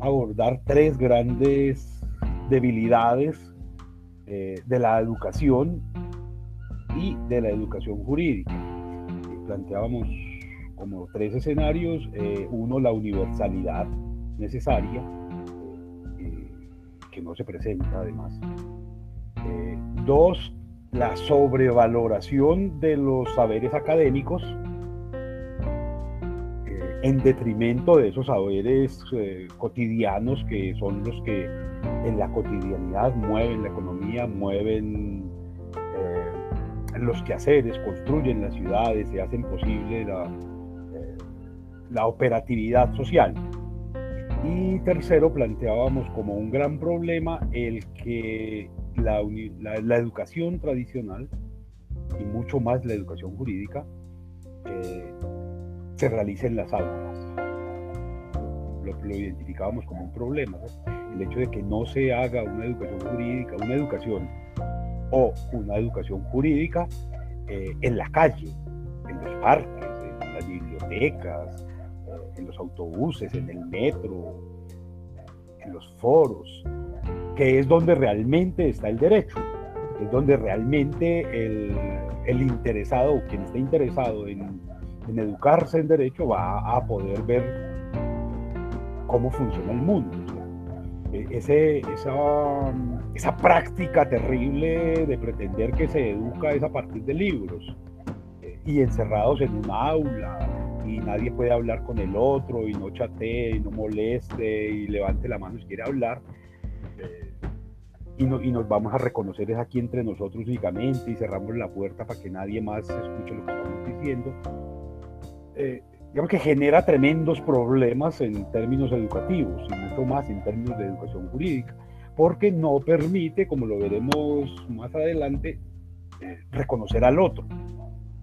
abordar tres grandes debilidades eh, de la educación y de la educación jurídica. planteábamos como tres escenarios, eh, uno la universalidad necesaria, eh, que no se presenta además. dos, la sobrevaloración de los saberes académicos en detrimento de esos saberes eh, cotidianos que son los que en la cotidianidad mueven la economía, mueven eh, los quehaceres, construyen las ciudades y hacen posible la, eh, la operatividad social. Y tercero, planteábamos como un gran problema el que la, la, educación tradicional y mucho más la educación jurídica se realicen las aulas. Lo, lo identificábamos como un problema, el hecho de que no se haga una educación jurídica, una educación o una educación jurídica eh, en la calle, en los parques, en las bibliotecas, eh, en los autobuses, en el metro, en los foros, que es donde realmente está el derecho, es donde realmente el, el interesado o quien está interesado en en educarse en derecho va a poder ver cómo funciona el mundo. E, esa, esa práctica terrible de pretender que se educa es a partir de libros eh, y encerrados en un aula y nadie puede hablar con el otro y no chatee y no moleste y levante la mano si quiere hablar. Eh, y, y, nos vamos a reconocer es aquí entre nosotros únicamente y cerramos la puerta para que nadie más escuche lo que estamos diciendo eh, digamos que genera tremendos problemas en términos educativos y mucho más en términos de educación jurídica, porque no permite, como lo veremos más adelante, eh, reconocer al otro,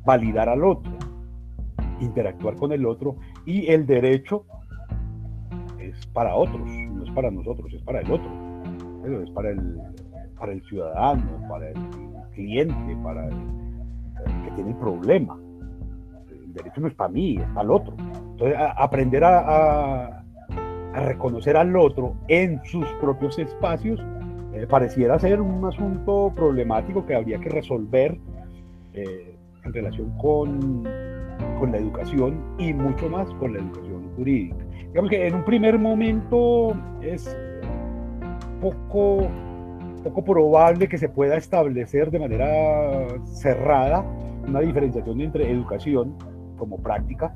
validar al otro, interactuar con el otro y el derecho es para otros, no es para nosotros, es para el otro, es para el, para el ciudadano, para el cliente, para el que tiene el problema derecho no es para mí, es para el otro. Entonces, aprender a, reconocer al otro en sus propios espacios eh, pareciera ser un asunto problemático que habría que resolver eh, en relación con, con la educación y mucho más con la educación jurídica. Digamos que en un primer momento es poco, poco probable que se pueda establecer de manera cerrada una diferenciación entre educación como práctica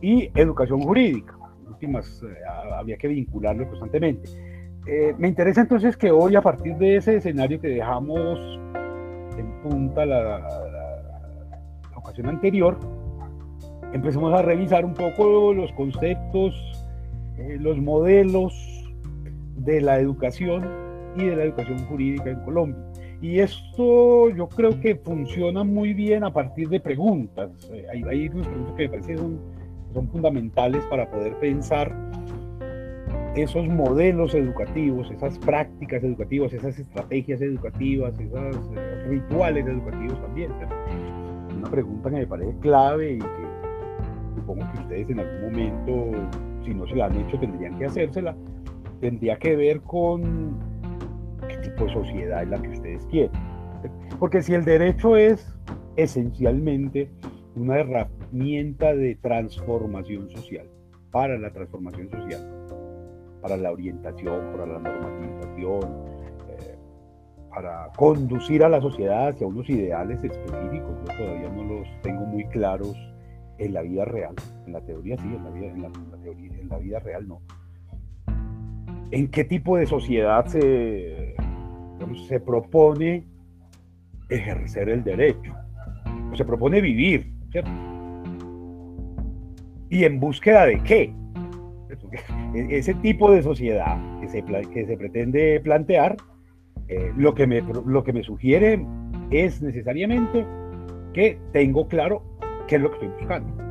y educación jurídica. Últimas, eh, había que vincularlo constantemente. Eh, me interesa entonces que hoy, a partir de ese escenario que dejamos en punta la, ocasión anterior, empecemos a revisar un poco los conceptos, eh, los modelos de la educación y de la educación jurídica en Colombia. Y esto yo creo que funciona muy bien a partir de preguntas. Eh, hay, hay unas preguntas que me parecen son, son fundamentales para poder pensar esos modelos educativos, esas prácticas educativas, esas estrategias educativas, esos eh, rituales educativos también. Una pregunta que me parece clave y que supongo que ustedes en algún momento, si no se la han hecho, tendrían que hacérsela, tendría que ver con qué tipo de sociedad es la que ustedes quieren. Porque si el derecho es esencialmente una herramienta de transformación social, para la transformación social, para la orientación, para la normatización, eh, para conducir a la sociedad hacia unos ideales específicos. Yo todavía no los tengo muy claros en la vida real. En la teoría sí, en la vida, real no. ¿En qué tipo de sociedad se, se propone ejercer el derecho, se propone vivir, ¿cierto? ¿Y en búsqueda de qué? Ese tipo de sociedad que se, que se pretende plantear, eh, lo, que me, lo que me sugiere es necesariamente que tengo claro qué es lo que estoy buscando.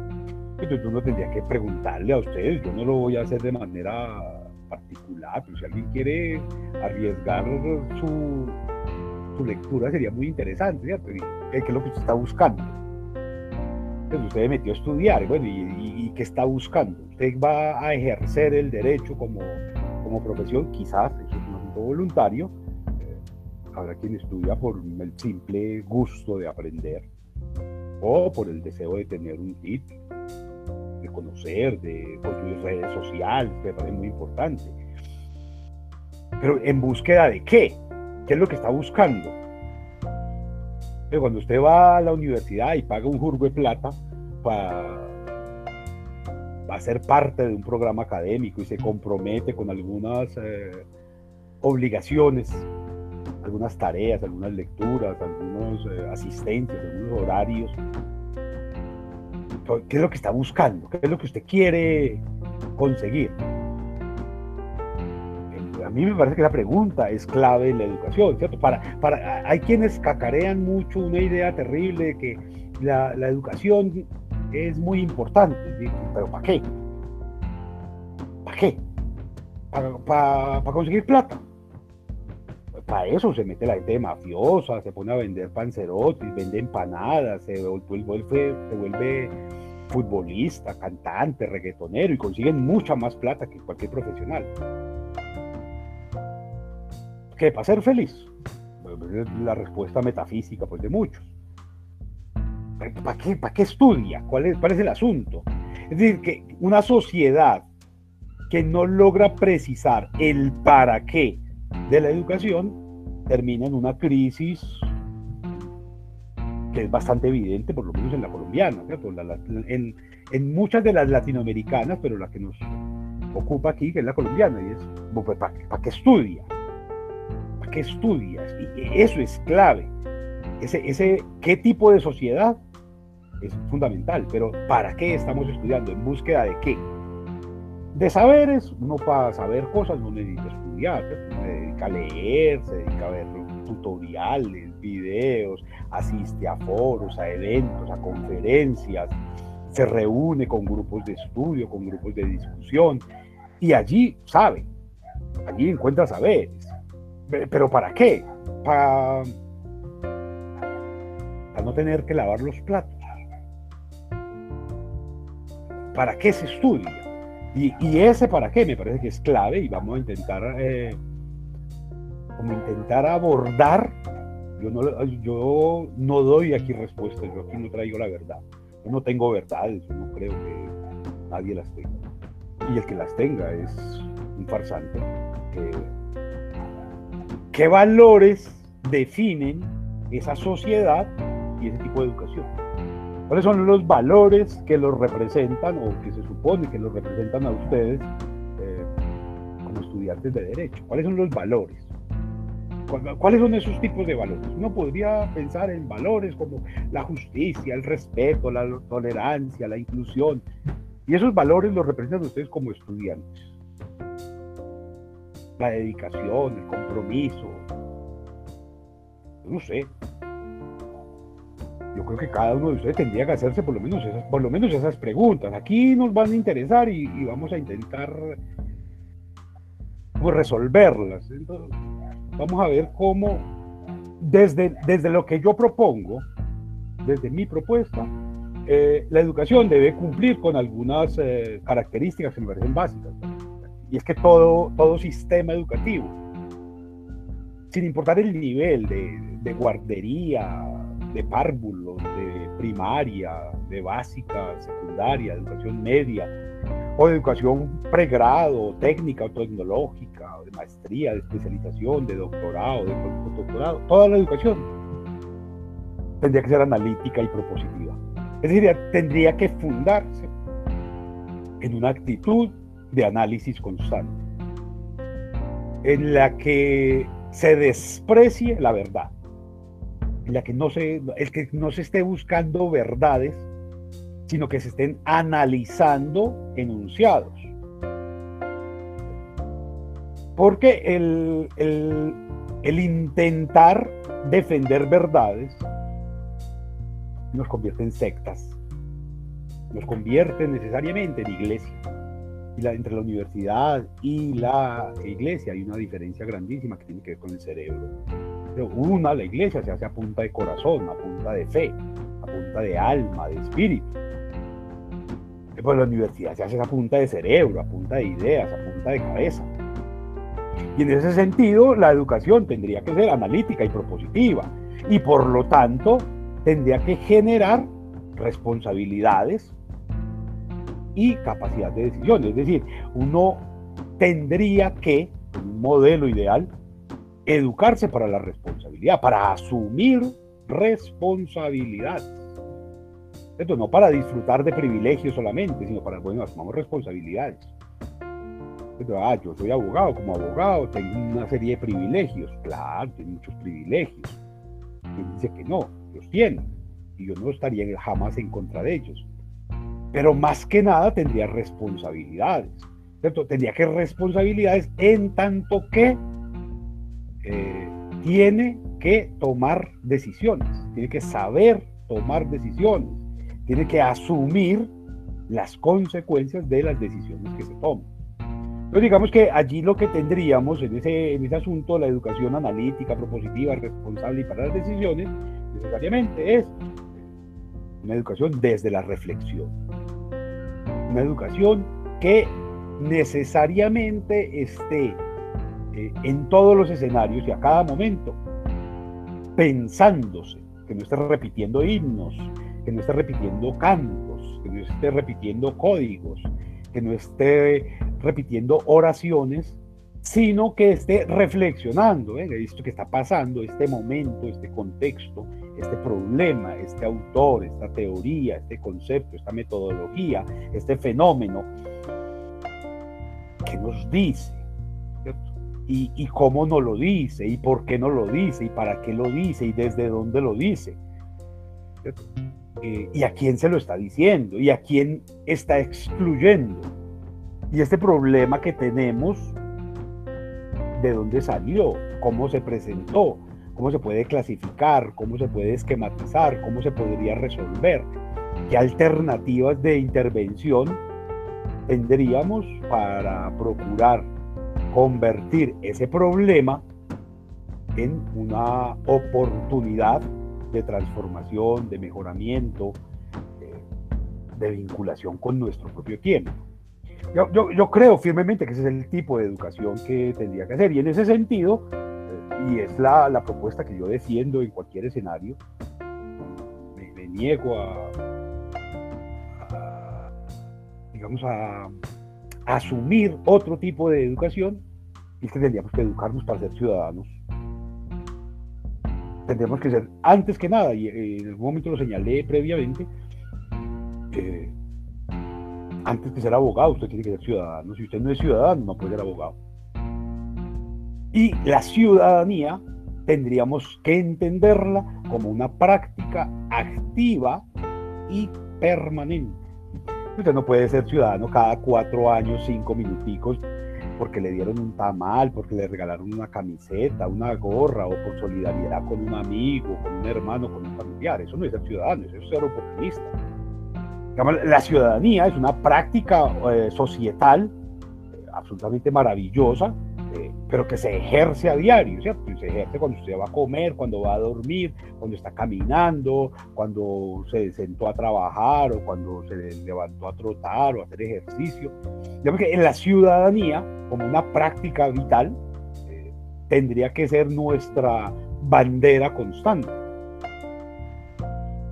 Entonces uno tendría que preguntarle a ustedes, yo no lo voy a hacer de manera particular, pero si alguien quiere arriesgar su, su lectura sería muy interesante, ¿cierto? ¿Qué, es lo que usted está buscando? Entonces usted me metió a estudiar, bueno, y, ¿qué está buscando? Usted va a ejercer el derecho como, como profesión, quizás, eso es un asunto voluntario, eh, habrá quien estudia por el simple gusto de aprender o por el deseo de tener un título, de conocer, de construir redes sociales, que parece muy importante. Pero en búsqueda de qué? ¿Qué es lo que está buscando? cuando usted va a la universidad y paga un jurgo de plata para a ser parte de un programa académico y se compromete con algunas eh, obligaciones, algunas tareas, algunas lecturas, algunos eh, asistentes, algunos horarios. ¿Qué es lo que está buscando? ¿Qué es lo que usted quiere conseguir? a mí me parece que la pregunta es clave en la educación, ¿cierto? Para, para, hay quienes cacarean mucho una idea terrible de que la, la educación es muy importante, pero ¿para qué? ¿Para qué? ¿Para, conseguir plata? Para eso se mete la gente mafiosa, se pone a vender panzerotis, vende empanadas, se vuelve, se futbolista, cantante, reggaetonero y consiguen mucha más plata que cualquier profesional. ¿Qué? ¿Para ser feliz? Es la respuesta metafísica pues, de muchos. ¿Para qué, ¿Para qué estudia? ¿Cuál es, ¿Cuál es el asunto? Es decir, que una sociedad que no logra precisar el para qué de la educación termina en una crisis que es bastante evidente, por lo menos en la colombiana, en, en, muchas de las latinoamericanas, pero la que nos ocupa aquí, que es la colombiana, y es, ¿para, para qué estudia? qué estudias. Y eso es clave. Ese, ese, ¿Qué tipo de sociedad? Es fundamental, pero ¿para qué estamos estudiando? ¿En búsqueda de qué? De saberes, uno para saber cosas no necesita estudiar, se dedica a leer, se dedica a ver tutoriales, videos, asiste a foros, a eventos, a conferencias, se reúne con grupos de estudio, con grupos de discusión, y allí sabe, allí encuentra saberes. ¿Pero para qué? Para, no tener que lavar los platos. ¿Para qué se estudia? Y, ese para qué me parece que es clave y vamos a intentar, eh, como intentar abordar. Yo no, yo no doy aquí respuestas, yo aquí no traigo la verdad. Yo no tengo verdades, yo no creo que nadie las tenga. Y el que las tenga es un farsante ¿Qué valores definen esa sociedad y ese tipo de educación? ¿Cuáles son los valores que los representan o que se supone que los representan a ustedes eh, como estudiantes de derecho? ¿Cuáles son los valores? ¿Cuáles son esos tipos de valores? Uno podría pensar en valores como la justicia, el respeto, la tolerancia, la inclusión. Y esos valores los representan ustedes como estudiantes la dedicación, el compromiso. No sé. Yo creo que cada uno de ustedes tendría que hacerse por lo menos esas, por lo menos esas preguntas. Aquí nos van a interesar y, vamos a intentar pues, resolverlas. vamos a ver cómo, desde, desde lo que yo propongo, desde mi propuesta, eh, la educación debe cumplir con algunas eh, características que me parecen básicas. Y es que todo, todo sistema educativo, sin importar el nivel de, guardería, de párvulos, de primaria, de básica, secundaria, educación media, o de educación pregrado, técnica o tecnológica, de maestría, de especialización, de doctorado, de doctorado, toda la educación tendría que ser analítica y propositiva. Es decir, tendría que fundarse en una actitud de análisis constante, en la que se desprecie la verdad, la que no se, el que no se esté buscando verdades, sino que se estén analizando enunciados. Porque el, el, el intentar defender verdades nos convierte en sectas, nos convierte necesariamente en iglesia entre la universidad y la iglesia hay una diferencia grandísima que tiene que ver con el cerebro. Una, la iglesia se hace a punta de corazón, a punta de fe, a punta de alma, de espíritu. Pues la universidad se hace a punta de cerebro, a punta de ideas, a punta de cabeza. Y en ese sentido, la educación tendría que ser analítica y propositiva. Y por lo tanto, tendría que generar responsabilidades y capacidad de decisión. Es decir, uno tendría que, un modelo ideal, educarse para la responsabilidad, para asumir responsabilidad. Esto no para disfrutar de privilegios solamente, sino para, bueno, asumamos responsabilidades. ah, yo soy abogado, como abogado tengo una serie de privilegios. Claro, tiene muchos privilegios. Quien dice que no, los tiene. Y yo no estaría jamás en contra de ellos. Pero más que nada tendría responsabilidades. ¿cierto? Tendría que responsabilidades en tanto que eh, tiene que tomar decisiones, tiene que saber tomar decisiones, tiene que asumir las consecuencias de las decisiones que se toman. Entonces digamos que allí lo que tendríamos en ese, en ese asunto, la educación analítica, propositiva, responsable y para las decisiones, necesariamente es una educación desde la reflexión. Una educación que necesariamente esté eh, en todos los escenarios y a cada momento, pensándose, que no esté repitiendo himnos, que no esté repitiendo cantos, que no esté repitiendo códigos, que no esté repitiendo oraciones, sino que esté reflexionando, venga, esto que está pasando, este momento, este contexto, este problema, este autor, esta teoría, este concepto, esta metodología, este fenómeno, que nos dice, y, cómo no lo dice, y por qué no lo dice, y para qué lo dice, y desde dónde lo dice. Eh, y a quién se lo está diciendo, y a quién está excluyendo. Y este problema que tenemos, ¿de dónde salió? ¿Cómo se presentó? ¿Cómo se puede clasificar? ¿Cómo se puede esquematizar? ¿Cómo se podría resolver? ¿Qué alternativas de intervención tendríamos para procurar convertir ese problema en una oportunidad de transformación, de mejoramiento, de, vinculación con nuestro propio tiempo. Yo, creo firmemente que ese es el tipo de educación que tendría que hacer y en ese sentido, eh, y es la, propuesta que yo defiendo en cualquier escenario, me, niego a, digamos, a asumir otro tipo de educación, es que tendríamos que educarnos para ser ciudadanos. Tendríamos que ser, antes que nada, y eh, en algún momento lo señalé previamente, antes que ser abogado, usted tiene que ser ciudadano. Si usted no es ciudadano, no puede ser abogado. Y la ciudadanía tendríamos que entenderla como una práctica activa y permanente. Usted no puede ser ciudadano cada cuatro años, cinco minuticos, porque le dieron un tamal, porque le regalaron una camiseta, una gorra, o por solidaridad con un amigo, con un hermano, con un familiar. Eso no es ser ciudadano, eso es ser oportunista. la ciudadanía es una práctica eh, societal eh, absolutamente maravillosa, pero que se ejerce a diario, ¿cierto? se ejerce cuando usted va a comer, cuando va a dormir, cuando está caminando, cuando se sentó a trabajar o cuando se levantó a trotar o a hacer ejercicio. Digamos que en la ciudadanía, como una práctica vital, eh, tendría que ser nuestra bandera constante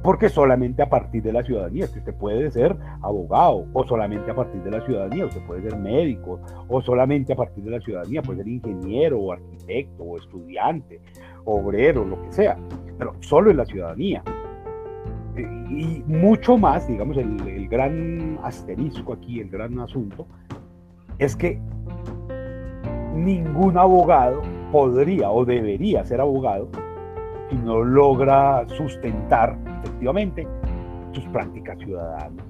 porque solamente a partir de la ciudadanía, que usted puede ser abogado, o solamente a partir de la ciudadanía, usted puede ser médico, o solamente a partir de la ciudadanía, puede ser ingeniero, o arquitecto, o estudiante, obrero, lo que sea, pero solo en la ciudadanía. Y mucho más, digamos, el, el gran asterisco aquí, el gran asunto, es que ningún abogado podría o debería ser abogado si no logra sustentar efectivamente sus prácticas ciudadanas.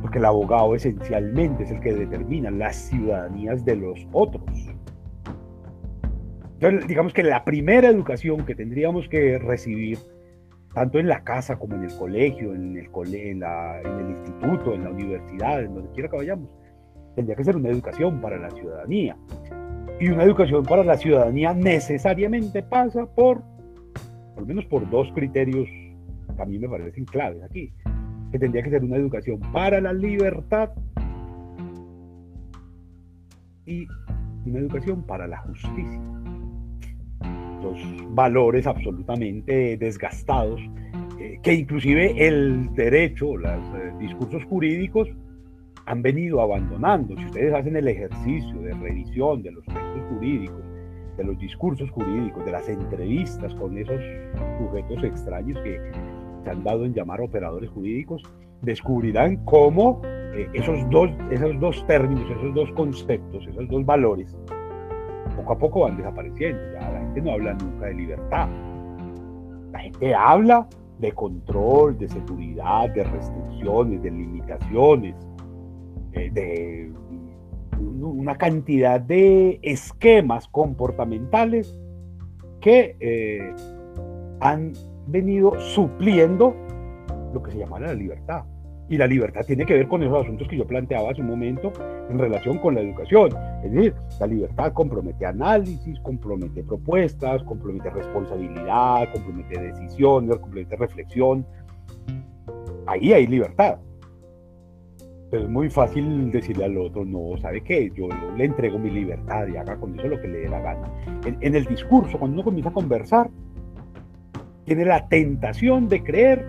Porque el abogado esencialmente es el que determina las ciudadanías de los otros. Entonces, digamos que la primera educación que tendríamos que recibir, tanto en la casa como en el colegio, en el, en, en el instituto, en la universidad, en donde quiera que vayamos, tendría que ser una educación para la ciudadanía. Y una educación para la ciudadanía necesariamente pasa por, lo menos por dos criterios a mí me parecen claves aquí. que tendría que ser una educación para la libertad y una educación para la justicia. Dos valores absolutamente desgastados, eh, que inclusive el derecho, los eh, discursos jurídicos han venido abandonando. Si ustedes hacen el ejercicio de revisión de los textos jurídicos, de los discursos jurídicos, de las entrevistas con esos sujetos extraños que se han dado en llamar operadores jurídicos, descubrirán cómo eh, esos, dos, esos dos términos, esos dos conceptos, esos dos valores, poco a poco van desapareciendo. Ya la gente no habla nunca de libertad. La gente habla de control, de seguridad, de restricciones, de limitaciones, de una cantidad de esquemas comportamentales que eh, han venido supliendo lo que se llama la libertad. Y la libertad tiene que ver con esos asuntos que yo planteaba hace un momento en relación con la educación. Es decir, la libertad compromete análisis, compromete propuestas, compromete responsabilidad, compromete decisiones, compromete reflexión. Ahí hay libertad. Pero es muy fácil decirle al otro, no, ¿sabe qué? Yo le entrego mi libertad y haga con eso lo que le dé la gana. En, en el discurso, cuando uno comienza a conversar, tiene la tentación de creer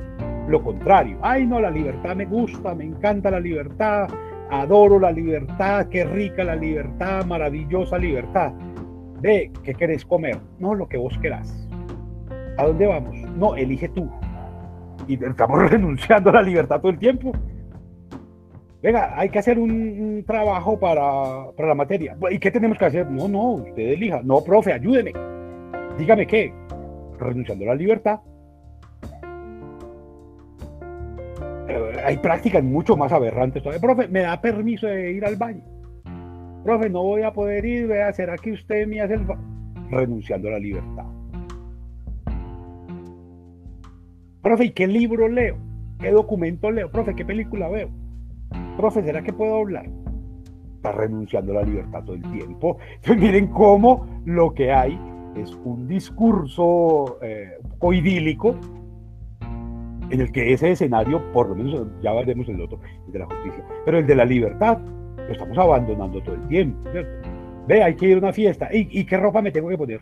lo contrario. Ay, no, la libertad me gusta, me encanta la libertad, adoro la libertad, qué rica la libertad, maravillosa libertad. Ve, ¿qué querés comer? No, lo que vos querás. ¿A dónde vamos? No, elige tú. Y estamos renunciando a la libertad todo el tiempo. Venga, hay que hacer un, trabajo para, para, la materia. ¿Y qué tenemos que hacer? No, no, usted elija. No, profe, ayúdeme. Dígame qué renunciando a la libertad. Eh, hay prácticas mucho más aberrantes todavía. Profe, ¿me da permiso de ir al baño? Profe, no voy a poder ir, vea, ¿será que usted me hace el... Renunciando a la libertad. Profe, ¿y qué libro leo? ¿Qué documento leo? Profe, ¿qué película veo? Profe, ¿será que puedo hablar? Está renunciando a la libertad todo el tiempo. Entonces miren cómo lo que hay es un discurso eh, un poco idílico en el que ese escenario, por lo menos ya veremos el otro, el de la justicia, pero el de la libertad, lo estamos abandonando todo el tiempo. Ve, hay que ir a una fiesta. ¿Y, qué ropa me tengo que poner?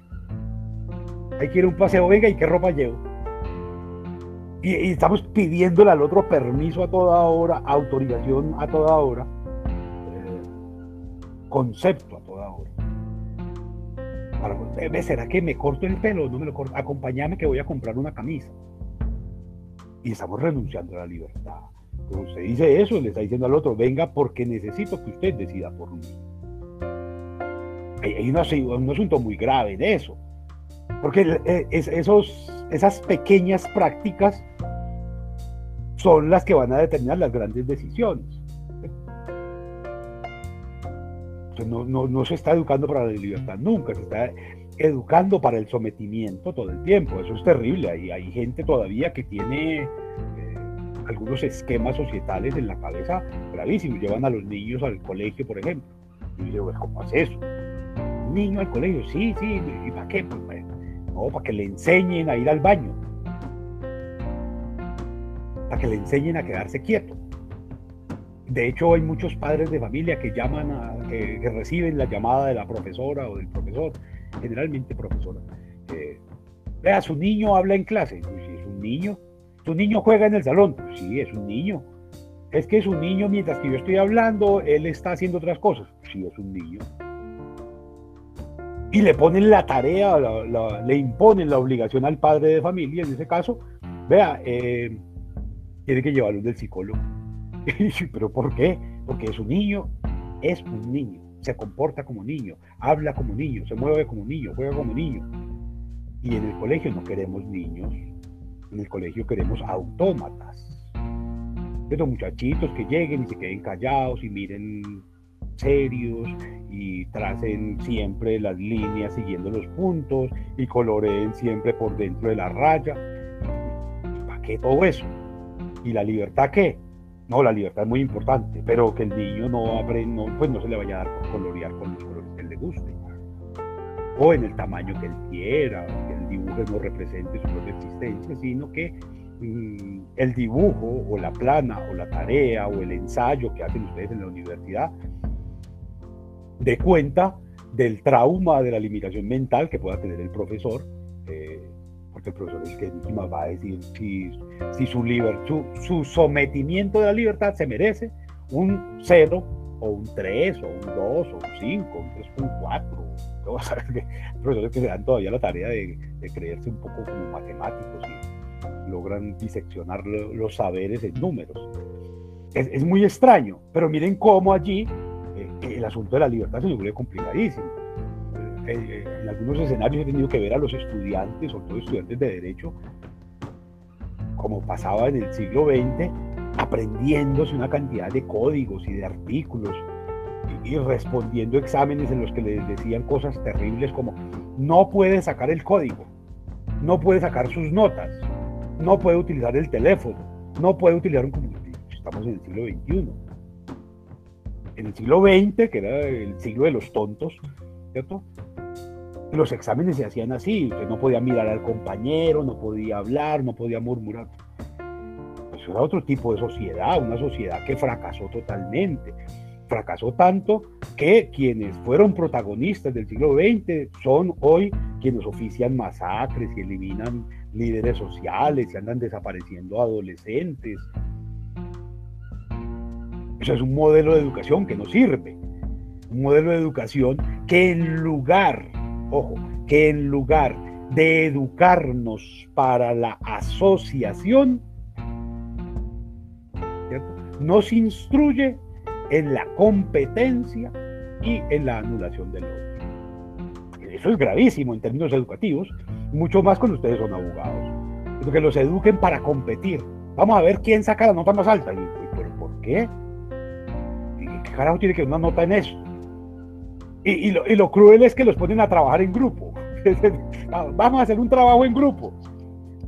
Hay que ir a un paseo, venga, ¿y qué ropa llevo? Y, estamos pidiéndole al otro permiso a toda hora, autorización a toda hora, eh, concepto a toda hora. ¿será que me corto el pelo? No me lo corto. Acompáñame que voy a comprar una camisa. Y estamos renunciando a la libertad. Pero usted dice eso, le está diciendo al otro, venga porque necesito que usted decida por mí. Hay, un, asunto muy grave en eso. Porque e, esos, esas pequeñas prácticas son las que van a determinar las grandes decisiones. no, se está educando para la libertad nunca, se está educando para el sometimiento todo el tiempo. Eso es terrible. Hay, hay gente todavía que tiene eh, algunos esquemas societales en la cabeza gravísimos. Llevan a los niños al colegio, por ejemplo. Y yo digo, ¿cómo hace eso? ¿Un niño al colegio? Sí, sí. ¿Y para qué? Pues, no, para que le enseñen a ir al baño. Para que le enseñen a quedarse quieto. De hecho, hay muchos padres de familia que llaman a, que, reciben la llamada de la profesora o del profesor, generalmente profesora. Vea, su niño habla en clase. Pues sí, es un niño. Su niño juega en el salón. Pues sí, es un niño. Es que es un niño mientras que yo estoy hablando, él está haciendo otras cosas. Pues sí, es un niño. Y le ponen la tarea, le imponen la obligación al padre de familia, en ese caso, vea, eh, tiene que llevarlo del psicólogo. ¿Pero por qué? Porque es un niño, es un niño, se comporta como niño, habla como niño, se mueve como niño, juega como niño. Y en el colegio no queremos niños, en el colegio queremos autómatas. Estos muchachitos que lleguen y se queden callados y miren serios y tracen siempre las líneas siguiendo los puntos y coloreen siempre por dentro de la raya. ¿Para qué todo eso? ¿Y la libertad qué? No, la libertad es muy importante, pero que el niño no aprenda, no, pues no se le vaya a dar por colorear con los colores que le guste. O en el tamaño que él quiera, que el dibujo no represente su propia existencia, sino que mm, el dibujo o la plana o la tarea o el ensayo que hacen ustedes en la universidad de cuenta del trauma de la limitación mental que pueda tener el profesor, eh, porque el profesor es que encima va a decir si, si su, su, su sometimiento de la libertad se merece un 0 o un 3 o un 2 o un 5 o un 4 profesores que se dan todavía la tarea de, creerse un poco como matemáticos y logran diseccionar los saberes en números. Es, muy extraño, pero miren cómo allí eh, el asunto de la libertad se vuelve complicadísimo. Eh, en algunos escenarios he tenido que ver a los estudiantes, sobre todo estudiantes de derecho, como pasaba en el siglo XX, aprendiéndose una cantidad de códigos y de artículos y respondiendo exámenes en los que les decían cosas terribles como no puede sacar el código, no puede sacar sus notas, no puede utilizar el teléfono, no puede utilizar un computador. Estamos en el siglo XXI. En el siglo XX, que era el siglo de los tontos, ¿cierto? Los exámenes se hacían así, usted no podía mirar al compañero, no podía hablar, no podía murmurar. Pues era otro tipo de sociedad, una sociedad que fracasó totalmente fracasó tanto que quienes fueron protagonistas del siglo XX son hoy quienes ofician masacres y eliminan líderes sociales y andan desapareciendo adolescentes. Eso es un modelo de educación que no sirve. Un modelo de educación que en lugar, ojo, que en lugar de educarnos para la asociación, nos instruye en la competencia y en la anulación del otro. Eso es gravísimo en términos educativos, mucho más cuando ustedes son abogados. Que los eduquen para competir. Vamos a ver quién saca la nota más alta. ¿Pero por qué? ¿Qué carajo tiene que una nota en eso? Y, lo, cruel es que los ponen a trabajar en grupo. Vamos a hacer un trabajo en grupo.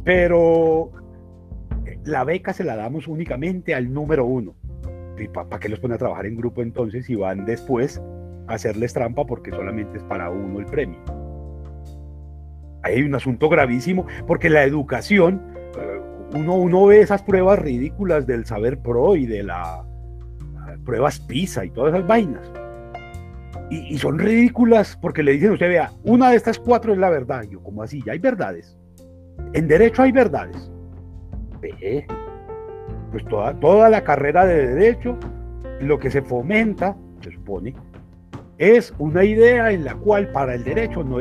Pero la beca se la damos únicamente al número uno. ¿para qué los pone a trabajar en grupo entonces si van después a hacerles trampa porque solamente es para uno el premio? Hay un asunto gravísimo porque la educación, eh, uno, uno ve esas pruebas ridículas del saber pro y de las pruebas PISA y todas esas vainas. Y, son ridículas porque le dicen usted, vea, una de estas cuatro es la verdad. Yo, ¿cómo así? Ya hay verdades. En derecho hay verdades. Ve, pues toda, toda la carrera de derecho, lo que se fomenta, se supone, es una idea en la cual para el derecho no,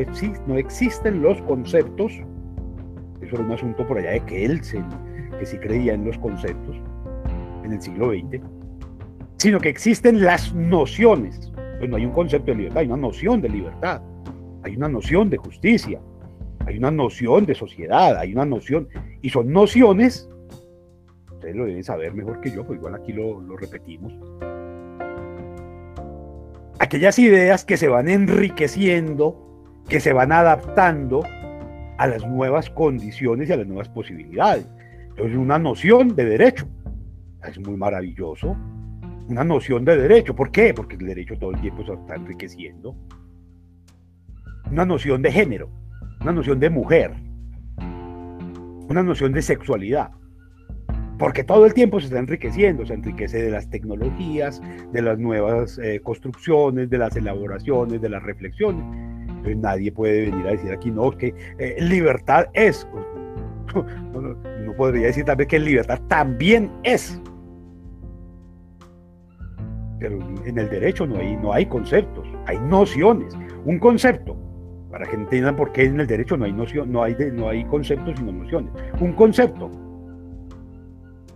no existen los conceptos, eso era un asunto por allá de Kelsen, que sí creía en los conceptos en el siglo XX, sino que existen las nociones. Pues no hay un concepto de libertad, hay una noción de libertad, hay una noción de justicia, hay una noción de sociedad, hay una noción, y son nociones ustedes lo deben saber mejor que yo, pues igual aquí lo, lo repetimos. Aquellas ideas que se van enriqueciendo, que se van adaptando a las nuevas condiciones y a las nuevas posibilidades. Entonces, una noción de derecho. Es muy maravilloso. Una noción de derecho. ¿Por qué? Porque el derecho todo el tiempo se está enriqueciendo. Una noción de género. Una noción de mujer. Una noción de sexualidad porque todo el tiempo se está enriqueciendo, se enriquece de las tecnologías, de las nuevas eh, construcciones, de las elaboraciones, de las reflexiones. Entonces nadie puede venir a decir aquí, no, que eh, libertad es. no, podría decir también que libertad también es. Pero en el derecho no hay, no hay conceptos, hay nociones. Un concepto, para que entiendan por qué en el derecho no hay, noción, no hay, no hay conceptos sino nociones. Un concepto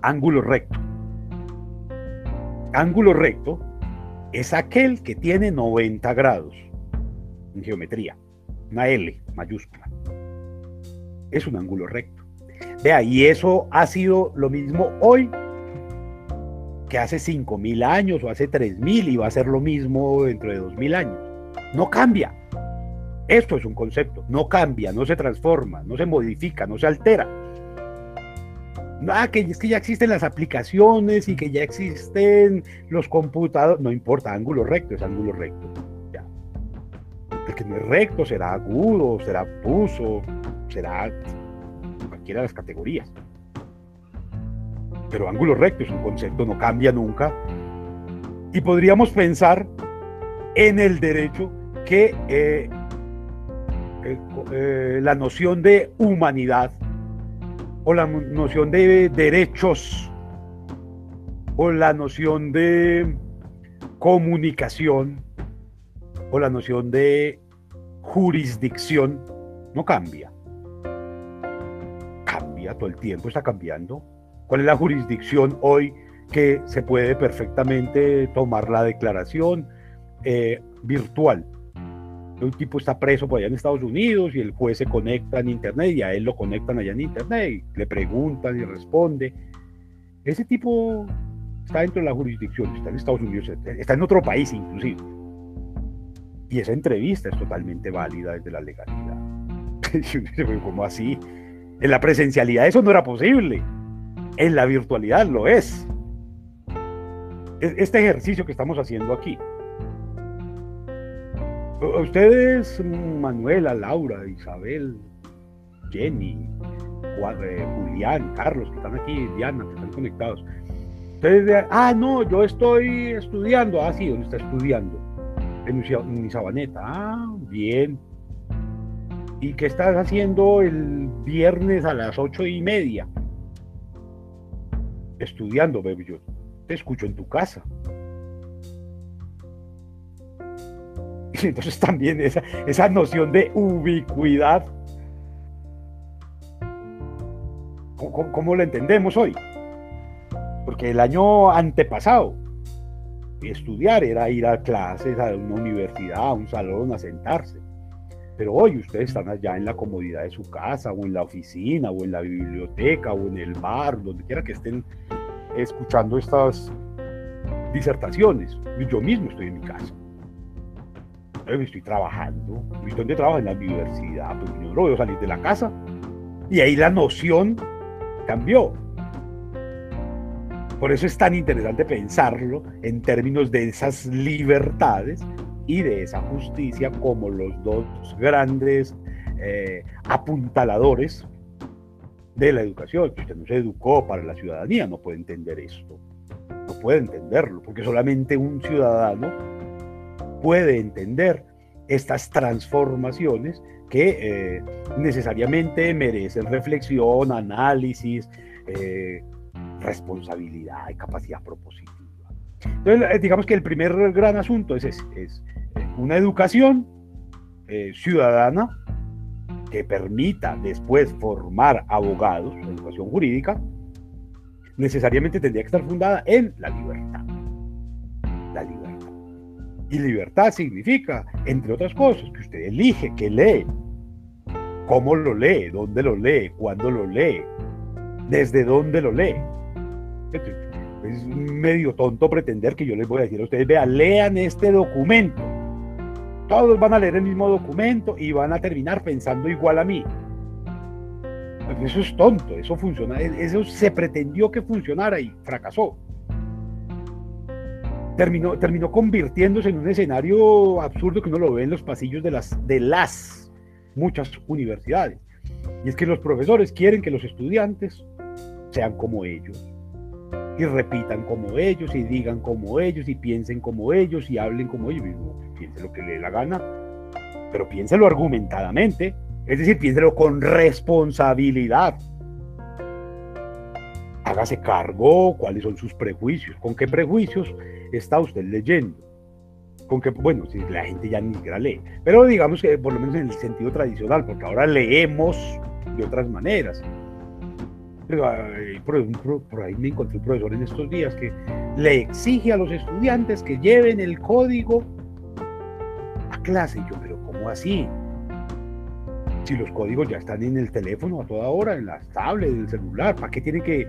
ángulo recto. Ángulo recto es aquel que tiene 90 grados en geometría, una L mayúscula. Es un ángulo recto. Vea, y eso ha sido lo mismo hoy que hace 5.000 años o hace 3.000 y va a ser lo mismo dentro de 2.000 años. No cambia. Esto es un concepto. No cambia, no se transforma, no se modifica, no se altera ah, que es que ya existen las aplicaciones y que ya existen los computadores, no importa, ángulo recto es ángulo recto. Ya. El que no es recto será agudo, será puso, será cualquiera de las categorías. Pero ángulo recto es un concepto, no cambia nunca. Y podríamos pensar en el derecho que eh, eh, la noción de humanidad o la noción de derechos o la noción de comunicación o la noción de jurisdicción no cambia. Cambia todo el tiempo, está cambiando. ¿Cuál es la jurisdicción hoy que se puede perfectamente tomar la declaración eh, virtual? Un tipo está preso por allá en Estados Unidos y el juez se conecta en Internet y a él lo conectan allá en Internet y le preguntan y responde. Ese tipo está dentro de la jurisdicción, está en Estados Unidos, está en otro país inclusive. Y esa entrevista es totalmente válida desde la legalidad. ¿Cómo así? En la presencialidad eso no era posible. En la virtualidad lo es. Este ejercicio que estamos haciendo aquí. Ustedes, Manuela, Laura, Isabel, Jenny, eh, Julián, Carlos, que están aquí, Diana, que están conectados. Ustedes, ah, no, yo estoy estudiando. Ah, sí, ¿dónde está estudiando? En mi sabaneta. Ah, bien. ¿Y qué estás haciendo el viernes a las ocho y media? Estudiando, bebé. Yo te escucho en tu casa. Y entonces también esa, esa noción de ubicuidad, ¿cómo, ¿cómo, la entendemos hoy? Porque el año antepasado, estudiar era ir a clases, a una universidad, a un salón, a sentarse. Pero hoy ustedes están allá en la comodidad de su casa, o en la oficina, o en la biblioteca, o en el bar, donde quiera que estén escuchando estas disertaciones. Yo mismo estoy en mi casa. Estoy trabajando. ¿Y dónde trabajo? En la universidad. Pues yo no lo veo salir de la casa. Y ahí la noción cambió. Por eso es tan interesante pensarlo en términos de esas libertades y de esa justicia como los dos grandes eh, apuntaladores de la educación. Usted no se educó para la ciudadanía, no puede entender esto. No puede entenderlo, porque solamente un ciudadano puede entender estas transformaciones que eh, necesariamente merecen reflexión, análisis, eh, responsabilidad y capacidad propositiva. Entonces, digamos que el primer gran asunto es, es, es una educación eh, ciudadana que permita después formar abogados, educación jurídica, necesariamente tendría que estar fundada en la libertad. La libertad. Y libertad significa, entre otras cosas, que usted elige qué lee, cómo lo lee, dónde lo lee, cuándo lo lee, desde dónde lo lee. Es medio tonto pretender que yo les voy a decir a ustedes, vean, lean este documento todos van a leer el mismo documento y van a terminar pensando igual a mí. Pues eso es tonto, eso funciona, e-, eso se pretendió que funcionara y fracasó. Terminó, terminó convirtiéndose en un escenario absurdo que uno lo ve en los pasillos de las, de las muchas universidades. Y es que los profesores quieren que los estudiantes sean como ellos y repitan como ellos y digan como ellos y piensen como ellos y hablen como ellos. piense lo que le dé la gana, pero piénselo argumentadamente, es decir, piénselo con responsabilidad. Hágase cargo cuáles son sus prejuicios, con qué prejuicios está usted leyendo. Con qué, bueno, si la gente ya ni siquiera lee, pero digamos que por lo menos en el sentido tradicional, porque ahora leemos de otras maneras por, ahí me encontré un profesor en estos días que le exige a los estudiantes que lleven el código a clase. Y yo, pero ¿cómo así? Si los códigos ya están en el teléfono a toda hora, en las tablets, en el celular, ¿para qué tienen que.?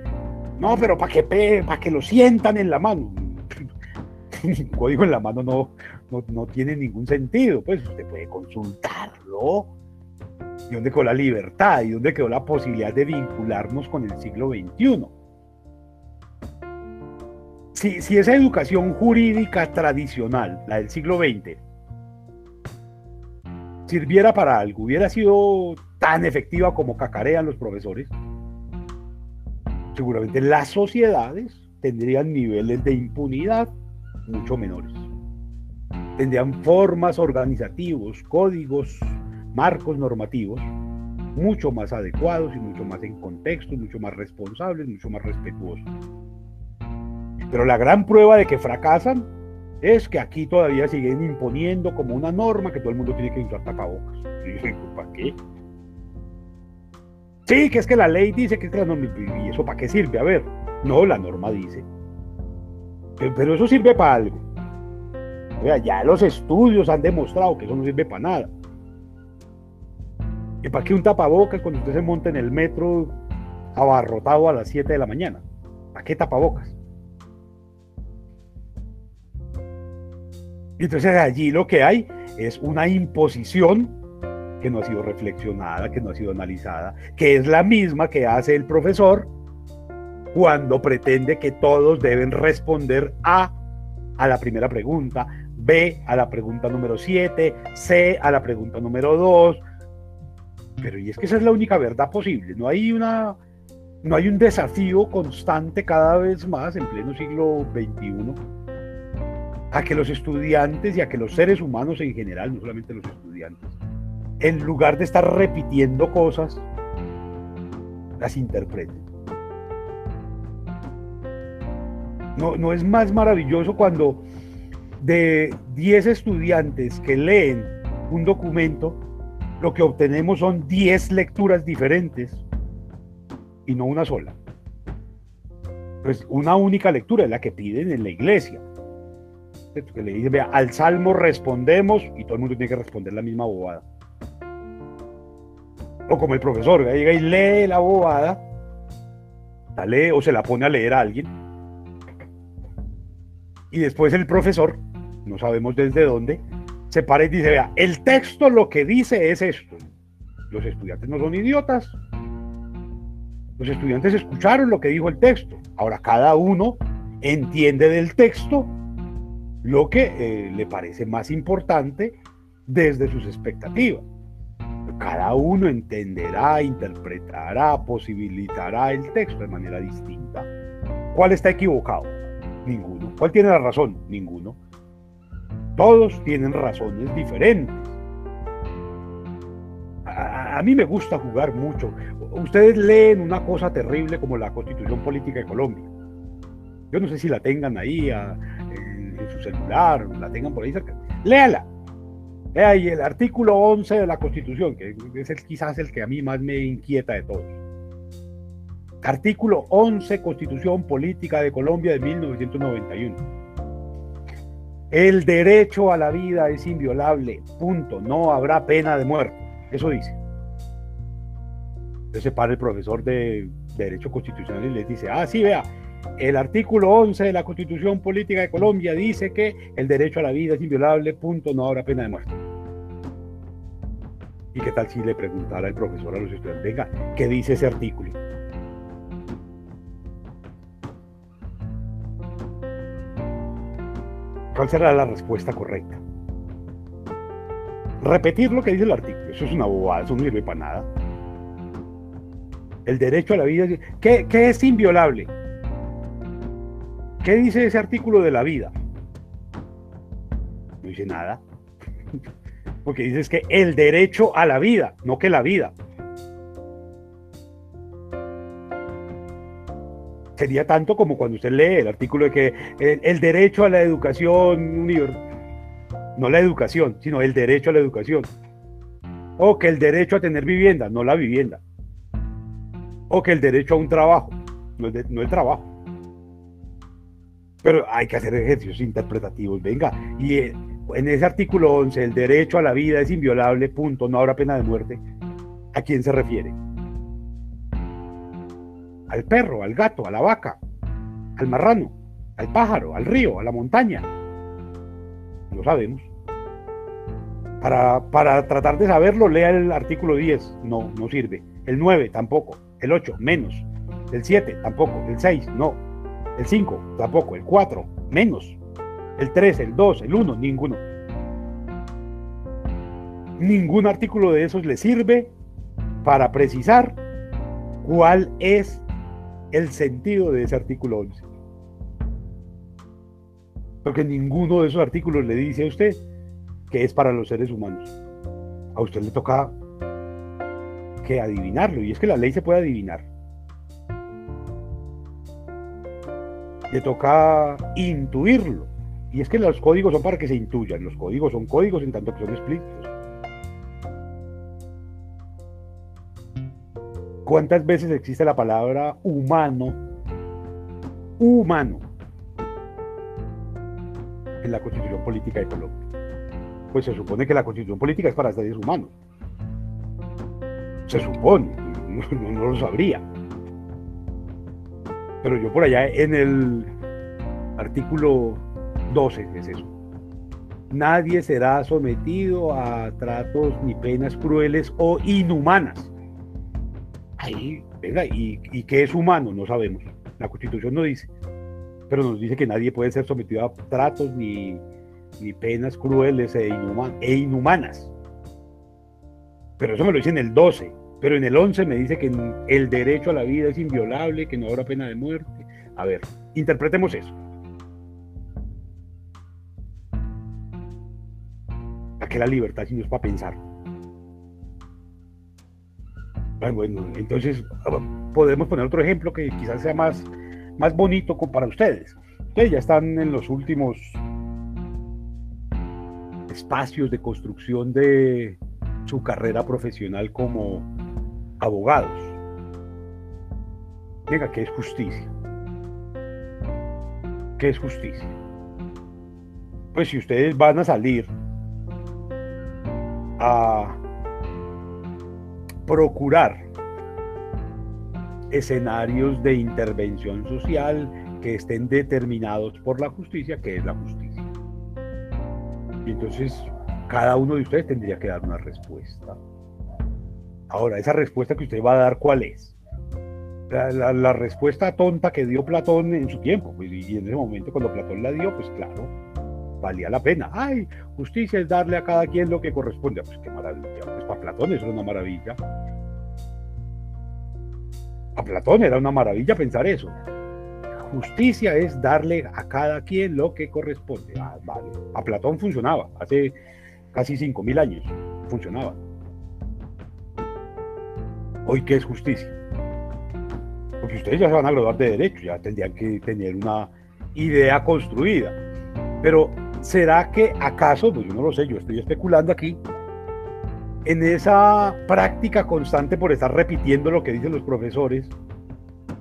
No, pero para que, para que lo sientan en la mano. un código en la mano no, no, no tiene ningún sentido. Pues usted puede consultarlo ¿Y dónde quedó la libertad? ¿Y dónde quedó la posibilidad de vincularnos con el siglo XXI? Si, si esa educación jurídica tradicional, la del siglo XX, sirviera para algo, hubiera sido tan efectiva como cacarean los profesores, seguramente las sociedades tendrían niveles de impunidad mucho menores. Tendrían formas organizativos, códigos, marcos normativos mucho más adecuados y mucho más en contexto, mucho más responsables, mucho más respetuosos. Pero la gran prueba de que fracasan es que aquí todavía siguen imponiendo como una norma que todo el mundo tiene que usar tapabocas. ¿para qué? Sí, que es que la ley dice que es la norma. ¿Y eso para qué sirve? A ver, no, la norma dice. Pero eso sirve para algo. ya los estudios han demostrado que eso no sirve para nada. ¿Y para qué un tapabocas cuando usted se monta en el metro abarrotado a las 7 de la mañana? ¿Para qué tapabocas? Entonces allí lo que hay es una imposición que no ha sido reflexionada, que no ha sido analizada, que es la misma que hace el profesor cuando pretende que todos deben responder A a la primera pregunta, B a la pregunta número 7, C a la pregunta número 2. Pero y es que esa es la única verdad posible, no hay una no hay un desafío constante cada vez más en pleno siglo XXI a que los estudiantes y a que los seres humanos en general, no solamente los estudiantes, en lugar de estar repitiendo cosas, las interpreten. No, no es más maravilloso cuando de 10 estudiantes que leen un documento, lo que obtenemos son 10 lecturas diferentes y no una sola. Pues una única lectura es la que piden en la iglesia que le dice, vea, al salmo respondemos y todo el mundo tiene que responder la misma bobada. O como el profesor, llega y lee la bobada, la lee o se la pone a leer a alguien. Y después el profesor, no sabemos desde dónde, se para y dice, vea, el texto lo que dice es esto. Los estudiantes no son idiotas. Los estudiantes escucharon lo que dijo el texto. Ahora cada uno entiende del texto lo que eh, le parece más importante desde sus expectativas. Cada uno entenderá, interpretará, posibilitará el texto de manera distinta. ¿Cuál está equivocado? Ninguno. ¿Cuál tiene la razón? Ninguno. Todos tienen razones diferentes. A, mí me gusta jugar mucho. Ustedes leen una cosa terrible como la Constitución Política de Colombia. Yo no sé si la tengan ahí en su celular, la tengan por ahí cerca, léala. Ahí el artículo 11 de la Constitución, que es el, quizás el que a mí más me inquieta de todos. Artículo 11, Constitución Política de Colombia de 1991. El derecho a la vida es inviolable, punto. No habrá pena de muerte. Eso dice. Entonces para el profesor de Derecho Constitucional y les dice, ah, sí, vea, el artículo 11 de la Constitución Política de Colombia dice que el derecho a la vida es inviolable, punto, no habrá pena de muerte. ¿Y qué tal si le preguntara el profesor a los estudiantes, venga, ¿qué dice ese artículo? ¿Cuál será la respuesta correcta? Repetir lo que dice el artículo, eso es una bobada, eso no sirve para nada. El derecho a la vida, ¿qué, es inviolable? ¿Qué dice ese artículo de la vida? No dice nada. Porque dice que el derecho a la vida, no que la vida. Sería tanto como cuando usted lee el artículo de que el, derecho a la educación no la educación, sino el derecho a la educación. O que el derecho a tener vivienda, no la vivienda. O que el derecho a un trabajo, no no el trabajo. Pero hay que hacer ejercicios interpretativos, venga. Y eh, en ese artículo 11, el derecho a la vida es inviolable, punto, no habrá pena de muerte. ¿A quién se refiere? Al perro, al gato, a la vaca, al marrano, al pájaro, al río, a la montaña. Lo sabemos. Para, para, tratar de saberlo, lea el artículo 10. No, no sirve. El 9 tampoco. El 8 menos. El 7 tampoco. El 6 no. El 5, tampoco. El 4, menos. El 3, el 2, el 1, ninguno. Ningún artículo de esos le sirve para precisar cuál es el sentido de ese artículo 11. Porque ninguno de esos artículos le dice a usted que es para los seres humanos. A usted le toca que adivinarlo, y es que la ley se puede adivinar. Le toca intuirlo, y es que los códigos son para que se intuyan, los códigos son códigos en tanto que son explícitos. ¿Cuántas veces existe la palabra humano? Humano. En la constitución política de Colombia. Pues se supone que la constitución política es para seres humanos. Se supone, no, lo sabría. Pero yo por allá en el artículo 12 es eso. Nadie será sometido a tratos ni penas crueles o inhumanas Ahí, venga, ¿y, qué es humano? No sabemos. La Constitución no dice. Pero nos dice que nadie puede ser sometido a tratos ni, penas crueles e, e, inhumanas. Pero eso me lo dice en el 12. Pero en el 11 me dice que el derecho a la vida es inviolable, que no habrá pena de muerte. A ver, interpretemos eso. ¿A qué la libertad si no es para pensar? Ah, bueno, entonces podemos poner otro ejemplo que quizás sea más, más bonito para ustedes. Ustedes ya están en los últimos espacios de construcción de su carrera profesional como abogados. Venga, ¿qué es justicia? ¿Qué es justicia? Pues si ustedes van a salir a procurar escenarios de intervención social que estén determinados por la justicia, que es la justicia. Y entonces cada uno de ustedes tendría que dar una respuesta. Ahora, esa respuesta que usted va a dar, ¿cuál es? La, respuesta tonta que dio Platón en su tiempo, pues, y en ese momento cuando Platón la dio, pues claro, valía la pena. Ay, justicia es darle a cada quien lo que corresponde. Pues qué maravilla. Pues para Platón eso era una maravilla. A Platón era una maravilla pensar eso. Justicia es darle a cada quien lo que corresponde. Ah, vale. A Platón funcionaba. Hace casi 5.000 años funcionaba. Hoy, ¿qué es justicia? Porque ustedes ya se van a graduar de derecho, ya tendrían que tener una idea construida. Pero ¿será que acaso, pues yo no lo sé, yo estoy especulando aquí, en esa práctica constante por estar repitiendo lo que dicen los profesores,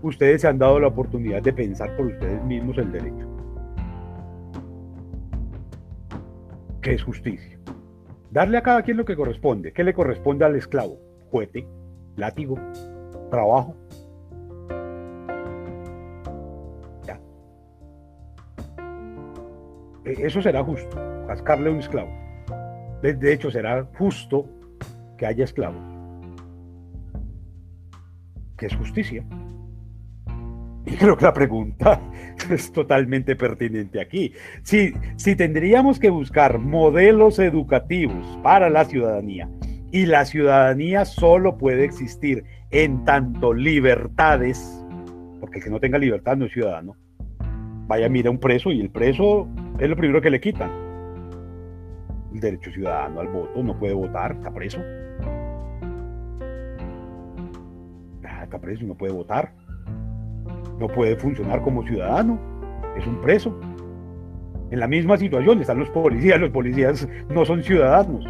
ustedes se han dado la oportunidad de pensar por ustedes mismos el derecho? ¿Qué es justicia? Darle a cada quien lo que corresponde. ¿Qué le corresponde al esclavo? Juete, látigo, trabajo, eso será justo, cascarle a un esclavo. De, hecho, será justo que haya esclavos. ¿Qué es justicia? Y creo que la pregunta es totalmente pertinente aquí. Si, si tendríamos que buscar modelos educativos para la ciudadanía y la ciudadanía solo puede existir en tanto libertades, porque el que no tenga libertad no es ciudadano. Vaya, mira un preso y el preso es lo primero que le quitan. El derecho ciudadano al voto, no puede votar, está preso. Ah, está preso, no puede votar. No puede funcionar como ciudadano. Es un preso. En la misma situación están los policías. Los policías no son ciudadanos.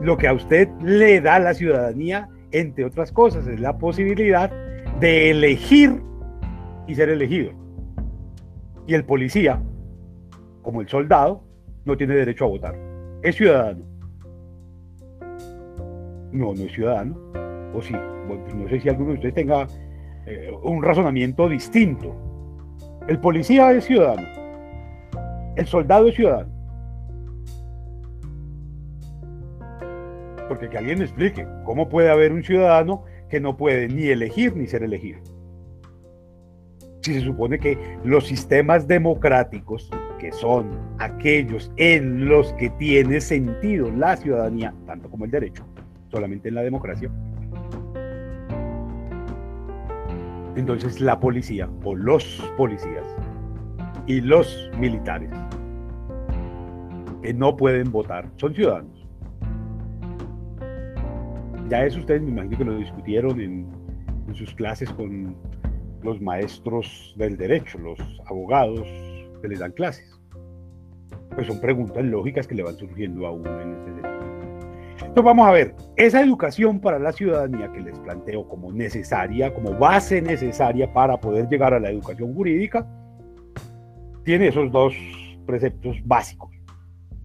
Lo que a usted le da la ciudadanía, entre otras cosas, es la posibilidad de elegir y ser elegido. Y el policía como el soldado, no tiene derecho a votar. Es ciudadano. No, no es ciudadano. O sí, pues no sé si alguno de ustedes tenga eh, un razonamiento distinto. El policía es ciudadano. El soldado es ciudadano. Porque que alguien me explique cómo puede haber un ciudadano que no puede ni elegir ni ser elegido si se supone que los sistemas democráticos, que son aquellos en los que tiene sentido la ciudadanía, tanto como el derecho, solamente en la democracia, Entonces la policía o los policías y los militares que no pueden votar son ciudadanos. Ya eso ustedes me imagino que lo discutieron en, en sus clases con los maestros del derecho, los abogados que les dan clases. Pues son preguntas lógicas que le van surgiendo a uno en este sentido. Entonces vamos a ver, esa educación para la ciudadanía que les planteo como necesaria, como base necesaria para poder llegar a la educación jurídica, tiene esos dos preceptos básicos,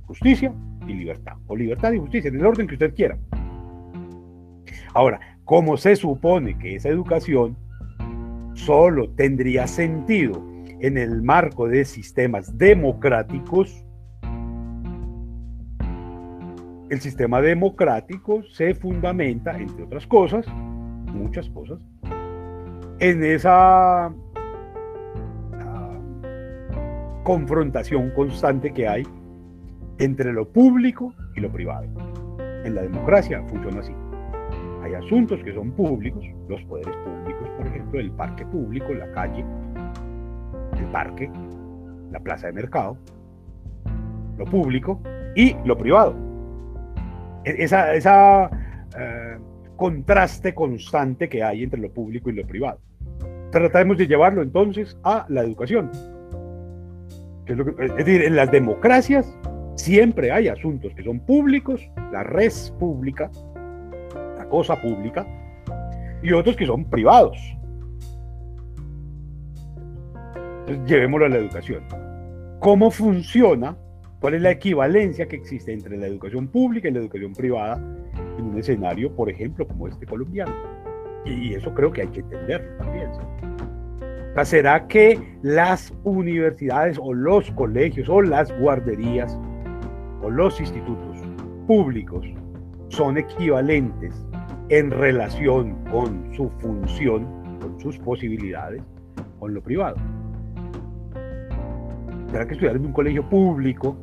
justicia y libertad, o libertad y justicia, en el orden que usted quiera. Ahora, como se supone que esa educación solo tendría sentido en el marco de sistemas democráticos, el sistema democrático se fundamenta, entre otras cosas, muchas cosas, en esa uh, confrontación constante que hay entre lo público y lo privado. En la democracia funciona así. Hay asuntos que son públicos, los poderes públicos, por ejemplo, el parque público, la calle, el parque, la plaza de mercado, lo público y lo privado. E-, esa, esa eh, contraste constante que hay entre lo público y lo privado. Tratamos de llevarlo entonces a la educación. es, es decir, en las democracias siempre hay asuntos que son públicos, la res pública, cosa pública, y otros que son privados. Entonces, llevémoslo a la educación. ¿Cómo funciona? ¿Cuál es la equivalencia que existe entre la educación pública y la educación privada en un escenario, por ejemplo, como este colombiano? Y eso creo que hay que entenderlo también. ¿Será que las universidades o los colegios o las guarderías o los institutos públicos son equivalentes en relación con su función, con sus posibilidades, con lo privado. ¿Será que estudiar en un colegio público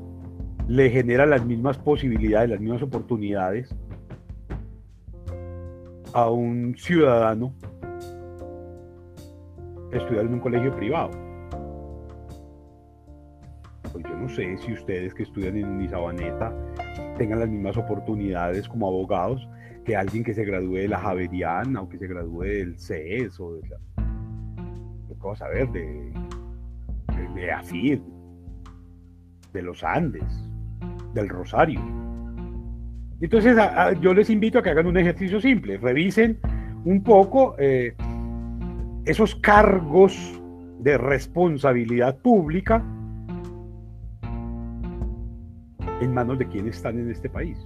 le genera las mismas posibilidades, las mismas oportunidades a un ciudadano estudiar en un colegio privado? Pues yo no sé si ustedes que estudian en Unisabaneta tengan las mismas oportunidades como abogados que alguien que se gradúe de la Javeriana o que se gradúe del CES o de la, vamos a ver, de, de, AFIR, de los Andes, del Rosario. Entonces yo les invito a que hagan un ejercicio simple, revisen un poco eh, esos cargos de responsabilidad pública en manos de quienes están en este país.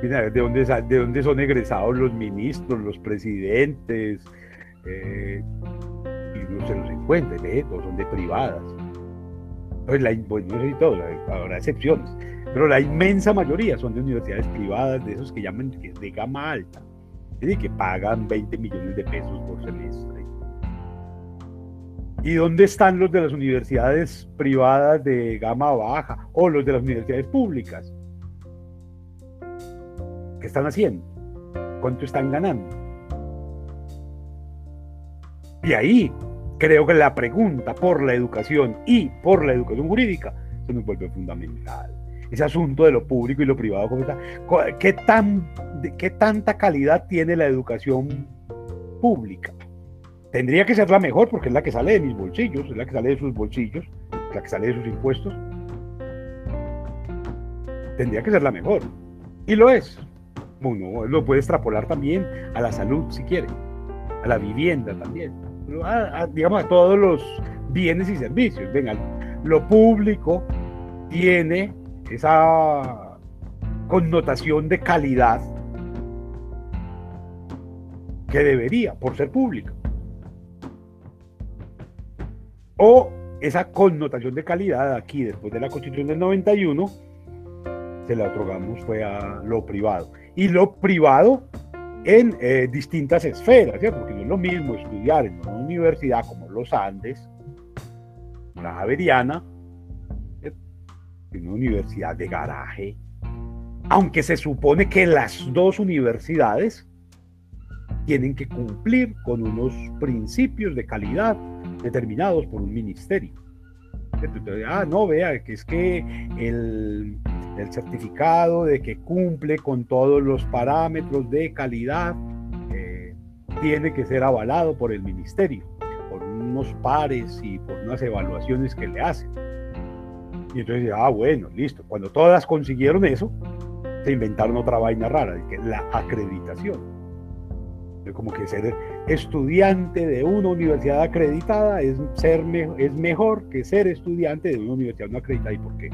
De dónde, de dónde son egresados los ministros, los presidentes, eh, no se los encuentra, todos son de privadas. Pues la, pues no sé habrá excepciones, pero la inmensa mayoría son de universidades privadas, de esos que llaman de gama alta, es que pagan 20 millones de pesos por semestre. ¿Y dónde están los de las universidades privadas de gama baja o los de las universidades públicas? ¿Qué están haciendo? ¿Cuánto están ganando? Y ahí creo que la pregunta por la educación y por la educación jurídica se nos vuelve fundamental. Ese asunto de lo público y lo privado, ¿qué, tan, ¿qué tanta calidad tiene la educación pública? Tendría que ser la mejor porque es la que sale de mis bolsillos, es la que sale de sus bolsillos, es la que sale de sus impuestos. Tendría que ser la mejor. Y lo es. Bueno, lo puede extrapolar también a la salud si quiere, a la vivienda también, digamos a todos los bienes y servicios. Venga, lo público tiene esa connotación de calidad que debería, por ser público. O esa connotación de calidad aquí, después de la Constitución del 91, se la otorgamos fue a lo privado y lo privado en eh, distintas esferas, ¿cierto? porque no es lo mismo estudiar en una universidad como los Andes, la Javeriana, en una universidad de garaje, aunque se supone que las dos universidades tienen que cumplir con unos principios de calidad determinados por un ministerio. ah, no, vea, que es que el, el, certificado de que cumple con todos los parámetros de calidad eh, tiene que ser avalado por el ministerio, por unos pares y por unas evaluaciones que le hacen. Y entonces, ah, bueno, listo. Cuando todas consiguieron eso, se inventaron otra vaina rara, que la acreditación como que ser estudiante de una universidad acreditada es, ser es mejor que ser estudiante de una universidad no acreditada. ¿Y por qué?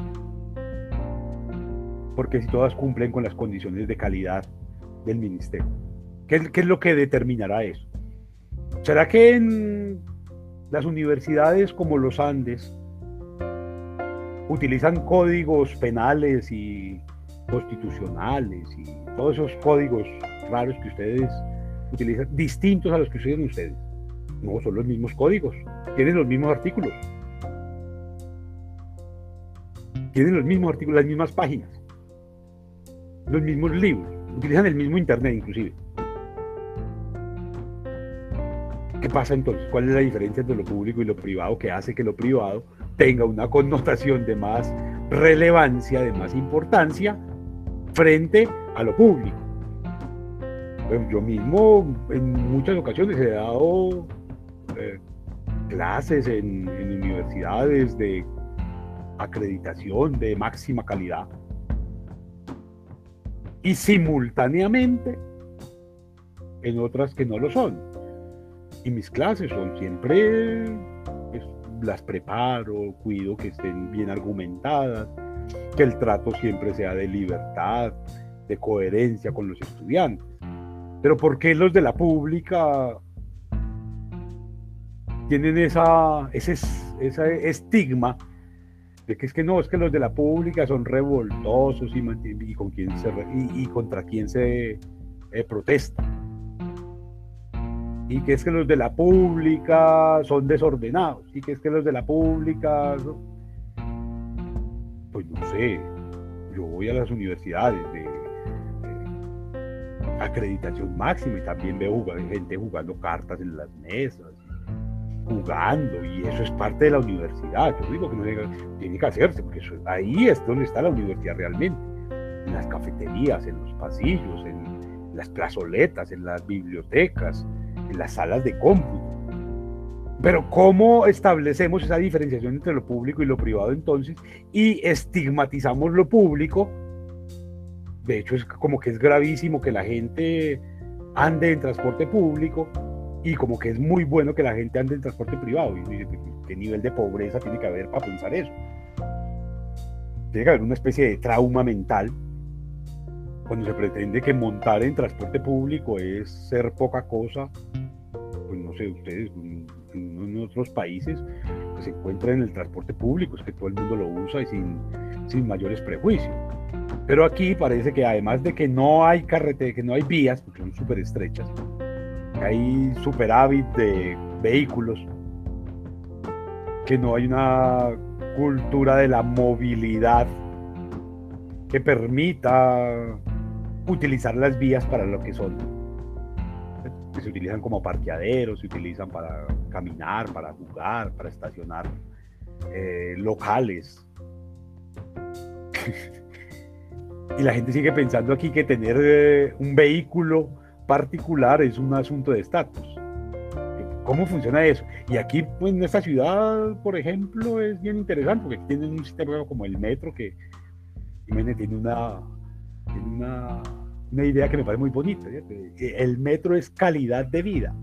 Porque si todas cumplen con las condiciones de calidad del ministerio. ¿Qué, es lo que determinará eso? ¿Será que en las universidades como los Andes utilizan códigos penales y constitucionales y todos esos códigos raros que ustedes utilizan distintos a los que usan ustedes. No, son los mismos códigos, tienen los mismos artículos. Tienen los mismos artículos, las mismas páginas, los mismos libros, utilizan el mismo internet inclusive. ¿Qué pasa entonces? ¿Cuál es la diferencia entre lo público y lo privado que hace que lo privado tenga una connotación de más relevancia, de más importancia frente a lo público? yo mismo en muchas ocasiones he dado eh, clases en, universidades de acreditación de máxima calidad y simultáneamente en otras que no lo son. Y mis clases son siempre, pues, las preparo, cuido que estén bien argumentadas, que el trato siempre sea de libertad, de coherencia con los estudiantes. Pero ¿por qué los de la pública tienen esa, ese, estigma de que es que no, es que los de la pública son revoltosos y, con quién se, y, contra quién se eh, protesta? Y que es que los de la pública son desordenados, y que es que los de la pública... Pues no sé, yo voy a las universidades de acreditación máxima y también veo gente jugando cartas en las mesas, jugando, y eso es parte de la universidad. Yo digo que no tiene que hacerse, porque ahí es donde está la universidad realmente, en las cafeterías, en los pasillos, en las plazoletas, en las bibliotecas, en las salas de cómputo. Pero ¿cómo establecemos esa diferenciación entre lo público y lo privado entonces? Y estigmatizamos lo público de hecho, es como que es gravísimo que la gente ande en transporte público y como que es muy bueno que la gente ande en transporte privado. Y qué nivel de pobreza tiene que haber para pensar eso. Tiene que haber una especie de trauma mental cuando se pretende que montar en transporte público es ser poca cosa. Pues no sé, ustedes en, otros países que se encuentran en el transporte público, es que todo el mundo lo usa y sin, sin mayores prejuicios. Pero aquí parece que además de que no hay carretera, que no hay vías, porque son súper estrechas, hay superávit de vehículos, que no hay una cultura de la movilidad que permita utilizar las vías para lo que son. Se utilizan como parqueaderos, se utilizan para caminar, para jugar, para estacionar eh, locales. Y la gente sigue pensando aquí que tener eh, un vehículo particular es un asunto de estatus. ¿Cómo funciona eso? Y aquí, pues, en esta ciudad, por ejemplo, es bien interesante porque tienen un sistema como el metro que tiene una, una, una, idea que me parece muy bonita. El metro es calidad de vida.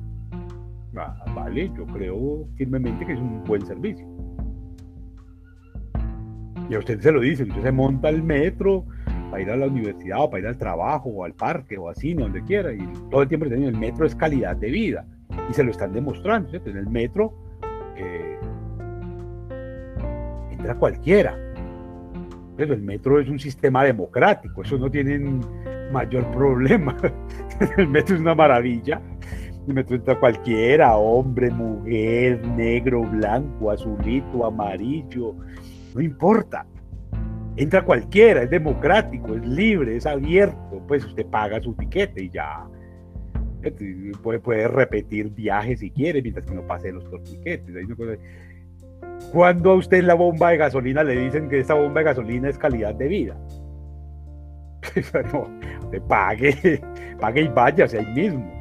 Ah, vale, yo creo firmemente que es un buen servicio. Y a usted se lo dicen, usted se monta el metro, para ir a la universidad o para ir al trabajo o al parque o al cine, donde quiera. Y todo el tiempo el metro es calidad de vida. Y se lo están demostrando. En el metro eh, entra cualquiera. Pero el metro es un sistema democrático, eso no tienen mayor problema. el metro es una maravilla. El metro entra cualquiera, hombre, mujer, negro, blanco, azulito, amarillo, no importa entra cualquiera, es democrático, es libre, es abierto, pues usted paga su tiquete y ya. Puede, puede repetir viajes si quiere, mientras que no pase los torniquetes. Cuando a usted la bomba de gasolina le dicen que esa bomba de gasolina es calidad de vida? no, te pague, pague y váyase ahí mismo.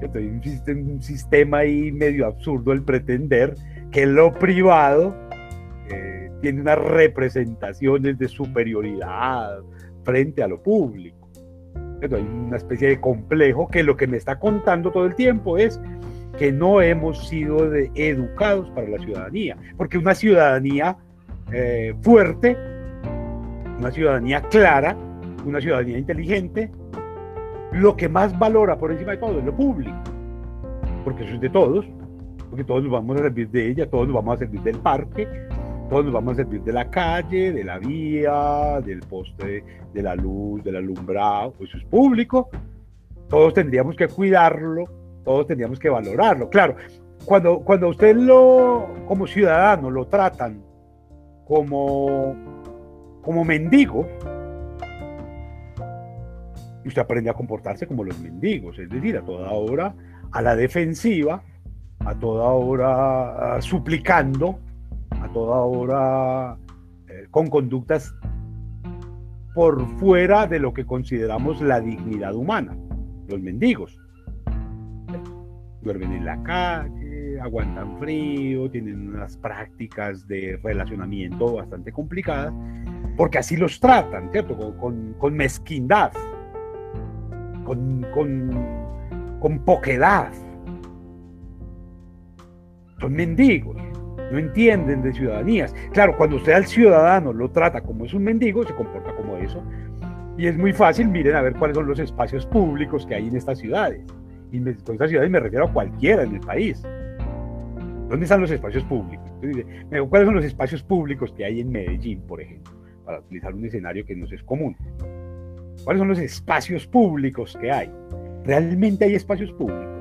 Entonces, un sistema ahí medio absurdo el pretender que lo privado eh, tiene unas representaciones de superioridad frente a lo público. Entonces, hay una especie de complejo que lo que me está contando todo el tiempo es que no hemos sido educados para la ciudadanía, porque una ciudadanía eh, fuerte, una ciudadanía clara, una ciudadanía inteligente, lo que más valora por encima de todo es lo público, porque eso es de todos, porque todos nos vamos a servir de ella, todos nos vamos a servir del parque, todos nos vamos a servir de la calle, de la vía, del poste de la luz, del alumbrado, pues eso es público, todos tendríamos que cuidarlo, todos tendríamos que valorarlo. Claro, cuando, cuando usted lo, como ciudadano, lo tratan como, como mendigo, usted aprende a comportarse como los mendigos, es decir, a toda hora a la defensiva, a toda hora suplicando, a toda hora eh, con conductas por fuera de lo que consideramos la dignidad humana, los mendigos. Duermen en la calle, aguantan frío, tienen unas prácticas de relacionamiento bastante complicadas, porque así los tratan, ¿cierto? Con, con mezquindad con, con, poquedad. Son mendigos, no entienden de ciudadanías. Claro, cuando usted al ciudadano lo trata como es un mendigo, se comporta como eso. Y es muy fácil, miren a ver cuáles son los espacios públicos que hay en estas ciudades. Y con estas ciudades me refiero a cualquiera en el país. ¿Dónde están los espacios públicos? ¿Cuáles son los espacios públicos que hay en Medellín, por ejemplo? Para utilizar un escenario que no es común. ¿Cuáles son los espacios públicos que hay? ¿Realmente hay espacios públicos?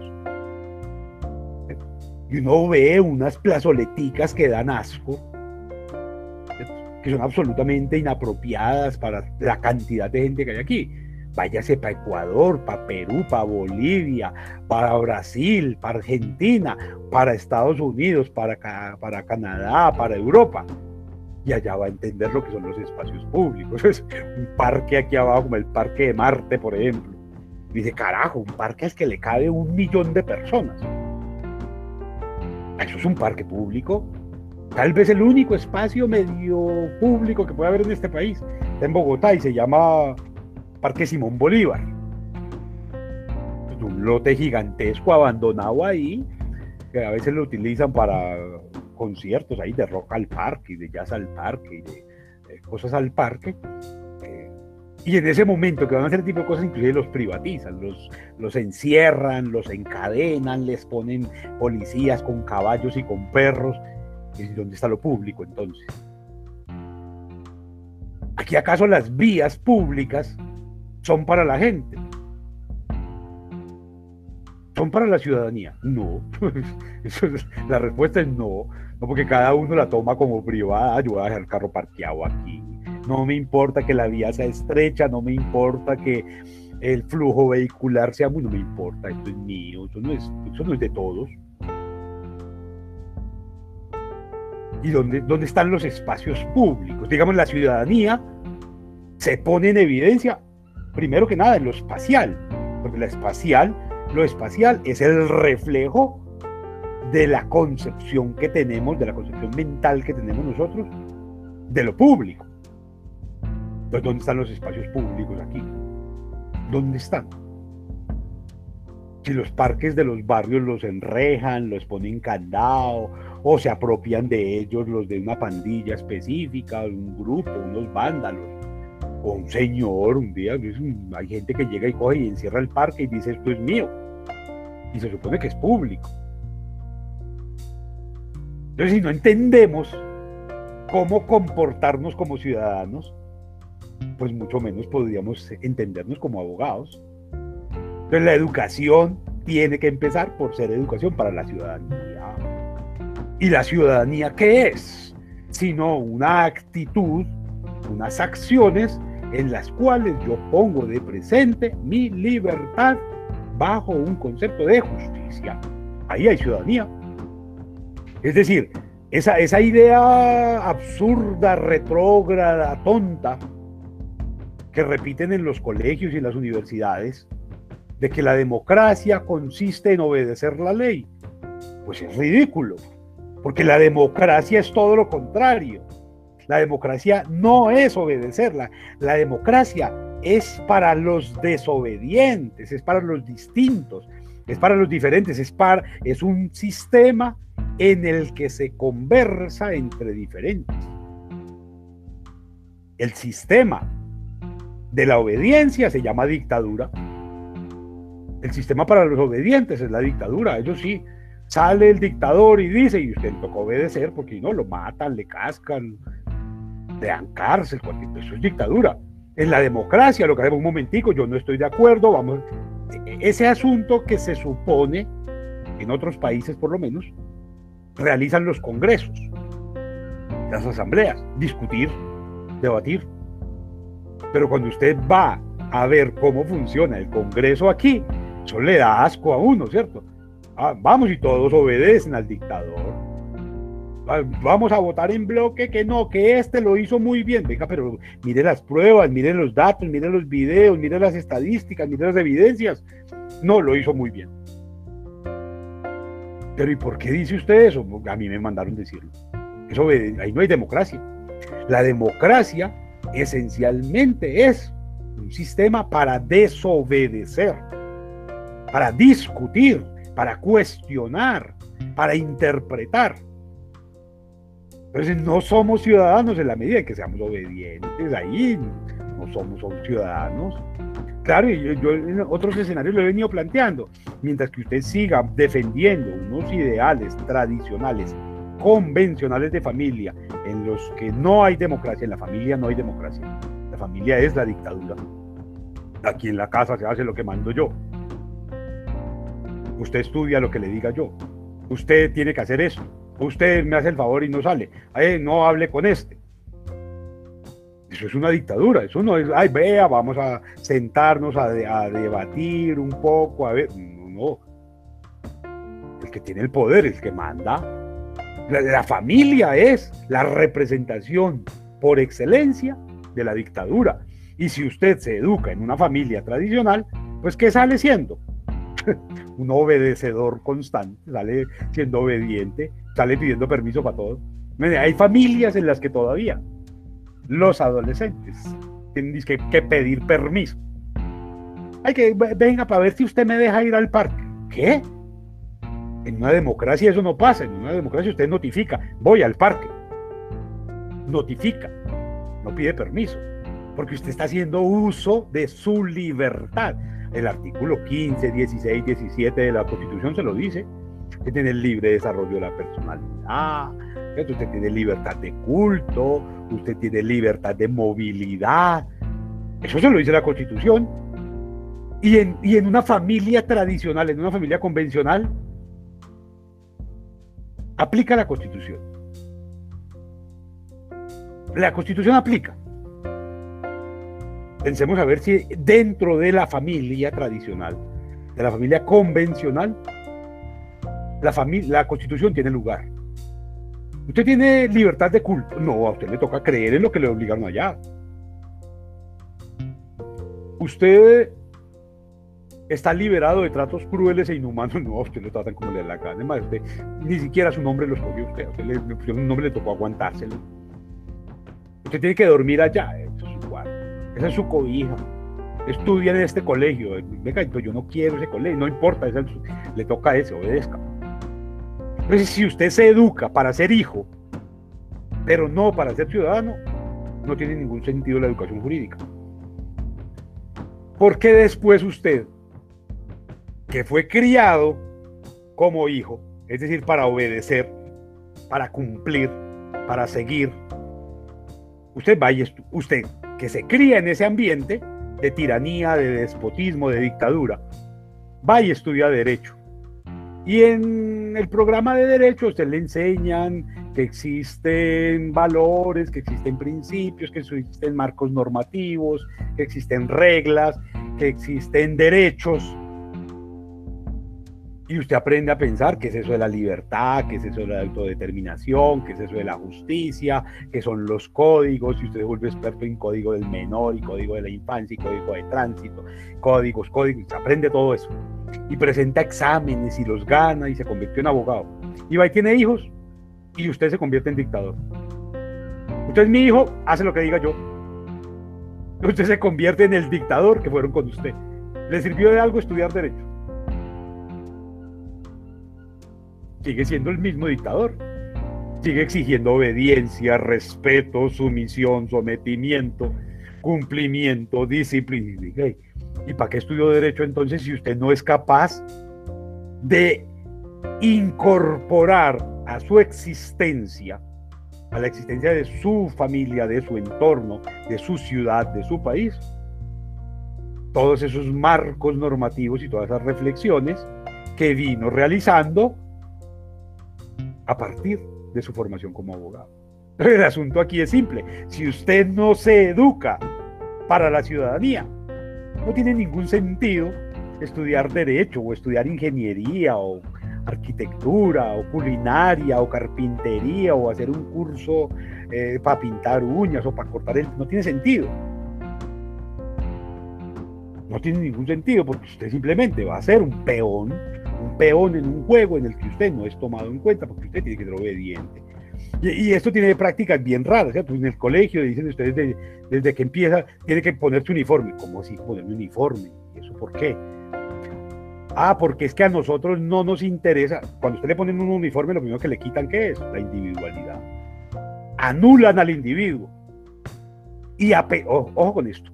Y uno ve unas plazoleticas que dan asco, que son absolutamente inapropiadas para la cantidad de gente que hay aquí. Váyase para Ecuador, para Perú, para Bolivia, para Brasil, para Argentina, para Estados Unidos, para, para Canadá, para Europa y allá va a entender lo que son los espacios públicos. Es un parque aquí abajo, como el Parque de Marte, por ejemplo. Dice, carajo, un parque al que le cabe un millón de personas. Eso es un parque público. Tal vez el único espacio medio público que puede haber en este país. Está en Bogotá y se llama Parque Simón Bolívar. Es un lote gigantesco abandonado ahí, que a veces lo utilizan para conciertos ahí de rock al parque y de jazz al parque y de, cosas al parque. Y en ese momento que van a hacer tipo de cosas, inclusive los privatizan, los, los encierran, los encadenan, les ponen policías con caballos y con perros. ¿Y dónde está lo público entonces? ¿Aquí acaso las vías públicas son para la gente? ¿Son para la ciudadanía? No. la respuesta es no. No porque cada uno la toma como privada. Yo voy a dejar el carro parqueado aquí. No me importa que la vía sea estrecha, no me importa que el flujo vehicular sea muy, no me importa, esto es mío, eso no es, no es de todos. ¿Y dónde, dónde están los espacios públicos? Digamos, la ciudadanía se pone en evidencia, primero que nada, en lo espacial, porque la espacial, lo espacial es el reflejo de la concepción que tenemos, de la concepción mental que tenemos nosotros de lo público. Entonces, ¿dónde están los espacios públicos aquí? ¿Dónde están? Si los parques de los barrios los enrejan, los ponen candado, o se apropian de ellos los de una pandilla específica, un grupo, unos vándalos, o un señor, un día, hay gente que llega y coge y encierra el parque y dice esto es mío. Y se supone que es público. Entonces, si no entendemos cómo comportarnos como ciudadanos, pues mucho menos podríamos entendernos como abogados. Entonces, la educación tiene que empezar por ser educación para la ciudadanía. ¿Y la ciudadanía qué es? Sino una actitud, unas acciones en las cuales yo pongo de presente mi libertad bajo un concepto de justicia. Ahí hay ciudadanía. Es decir, esa, esa idea absurda, retrógrada, tonta, que repiten en los colegios y en las universidades, de que la democracia consiste en obedecer la ley, pues es ridículo, porque la democracia es todo lo contrario. La democracia no es obedecerla, la democracia es para los desobedientes, es para los distintos, es para los diferentes, es, para, es un sistema en el que se conversa entre diferentes. El sistema de la obediencia se llama dictadura. El sistema para los obedientes es la dictadura. Eso sí, sale el dictador y dice, y usted le toca obedecer porque no lo matan, le cascan, le dan cárcel, cualquier, eso es dictadura. En la democracia, lo que hacemos un momentico, yo no estoy de acuerdo, vamos, ese asunto que se supone, en otros países por lo menos, realizan los congresos, las asambleas, discutir, debatir. Pero cuando usted va a ver cómo funciona el congreso aquí, eso le da asco a uno, ¿cierto? Ah, vamos y todos obedecen al dictador vamos a votar en bloque que no, que este lo hizo muy bien. Venga, pero mire las pruebas, mire los datos, mire los videos, mire las estadísticas, mire las evidencias. No, lo hizo muy bien. Pero ¿y por qué dice usted eso? A mí me mandaron decirlo. Ahí no hay democracia. La democracia esencialmente es un sistema para desobedecer, para discutir, para cuestionar, para interpretar. Entonces no somos ciudadanos en la medida en que seamos obedientes, ahí no somos, ciudadanos. Claro, y yo, en otros escenarios lo he venido planteando, mientras que usted siga defendiendo unos ideales tradicionales, convencionales de familia, en los que no hay democracia, en la familia no hay democracia, la familia es la dictadura. Aquí en la casa se hace lo que mando yo. Usted estudia lo que le diga yo. Usted tiene que hacer eso Usted me hace el favor y no sale. no hable con este. Eso es una dictadura. Eso no es, ay, vea, vamos a sentarnos a, debatir un poco, a ver. No, no. El que tiene el poder, el que manda. La familia es la representación por excelencia de la dictadura. Y si usted se educa en una familia tradicional, pues ¿qué sale siendo? un obedecedor constante, sale siendo obediente, sale pidiendo permiso para todo. Hay familias en las que todavía los adolescentes tienen que, pedir permiso. Hay que, venga, para ver si usted me deja ir al parque. ¿Qué? En una democracia eso no pasa. En una democracia usted notifica, voy al parque. Notifica, no pide permiso. Porque usted está haciendo uso de su libertad. El artículo 15, 16, 17 de la Constitución se lo dice. Usted tiene el libre desarrollo de la personalidad, usted tiene libertad de culto, usted tiene libertad de movilidad. Eso se lo dice la Constitución. Y en, y en una familia tradicional, en una familia convencional, aplica la Constitución. La Constitución aplica. Pensemos a ver si dentro de la familia tradicional, de la familia convencional, la, familia, la constitución tiene lugar. ¿Usted tiene libertad de culto? No, a usted le toca creer en lo que le obligaron allá. Usted está liberado de tratos crueles e inhumanos. No, usted lo tratan como le da la gana. Además, usted, ni siquiera su nombre lo escogió usted. Usted le, un nombre le tocó aguantárselo. Usted tiene que dormir allá. Eso es igual. Esa es su cobija. Estudia en este colegio. Venga, yo no quiero ese colegio. No importa. le toca ese, obedezca. Entonces, si usted se educa para ser hijo, pero no para ser ciudadano, no tiene ningún sentido la educación jurídica. Porque después usted, que fue criado como hijo, es decir, para obedecer, para cumplir, para seguir, usted vaya, usted que se cría en ese ambiente de tiranía, de despotismo, de dictadura, vaya y estudia derecho y en el programa de derecho usted le enseñan que existen valores, que existen principios, que existen marcos normativos, que existen reglas, que existen derechos. Y usted aprende a pensar qué es eso de la libertad, qué es eso de la autodeterminación, qué es eso de la justicia, qué son los códigos, y usted se vuelve experto en código del menor y código de la infancia y código de tránsito, códigos, códigos, se aprende todo eso. Y presenta exámenes y los gana y se convirtió en abogado. Y va y tiene hijos y usted se convierte en dictador. Usted es mi hijo, hace lo que diga yo. Usted se convierte en el dictador que fueron con usted. ¿Le sirvió de algo estudiar derecho? Sigue siendo el mismo dictador. Sigue exigiendo obediencia, respeto, sumisión, sometimiento, cumplimiento, disciplina. ¿Y para qué estudió derecho entonces si usted no es capaz de incorporar a su existencia, a la existencia de su familia, de su entorno, de su ciudad, de su país, todos esos marcos normativos y todas esas reflexiones que vino realizando a partir de su formación como abogado. El asunto aquí es simple. Si usted no se educa para la ciudadanía, no tiene ningún sentido estudiar derecho o estudiar ingeniería o arquitectura o culinaria o carpintería o hacer un curso eh, para pintar uñas o para cortar el... No tiene sentido. No tiene ningún sentido porque usted simplemente va a ser un peón un peón en un juego en el que usted no es tomado en cuenta porque usted tiene que ser obediente. Y, esto tiene prácticas bien raras, ¿cierto? En el colegio dicen ustedes desde, que empieza, tiene que ponerse uniforme. ¿Cómo así ponerme uniforme? ¿Y eso por qué? Ah, porque es que a nosotros no nos interesa. Cuando usted le ponen un uniforme, lo primero que le quitan, ¿qué es? La individualidad. Anulan al individuo. Y a, ojo con esto.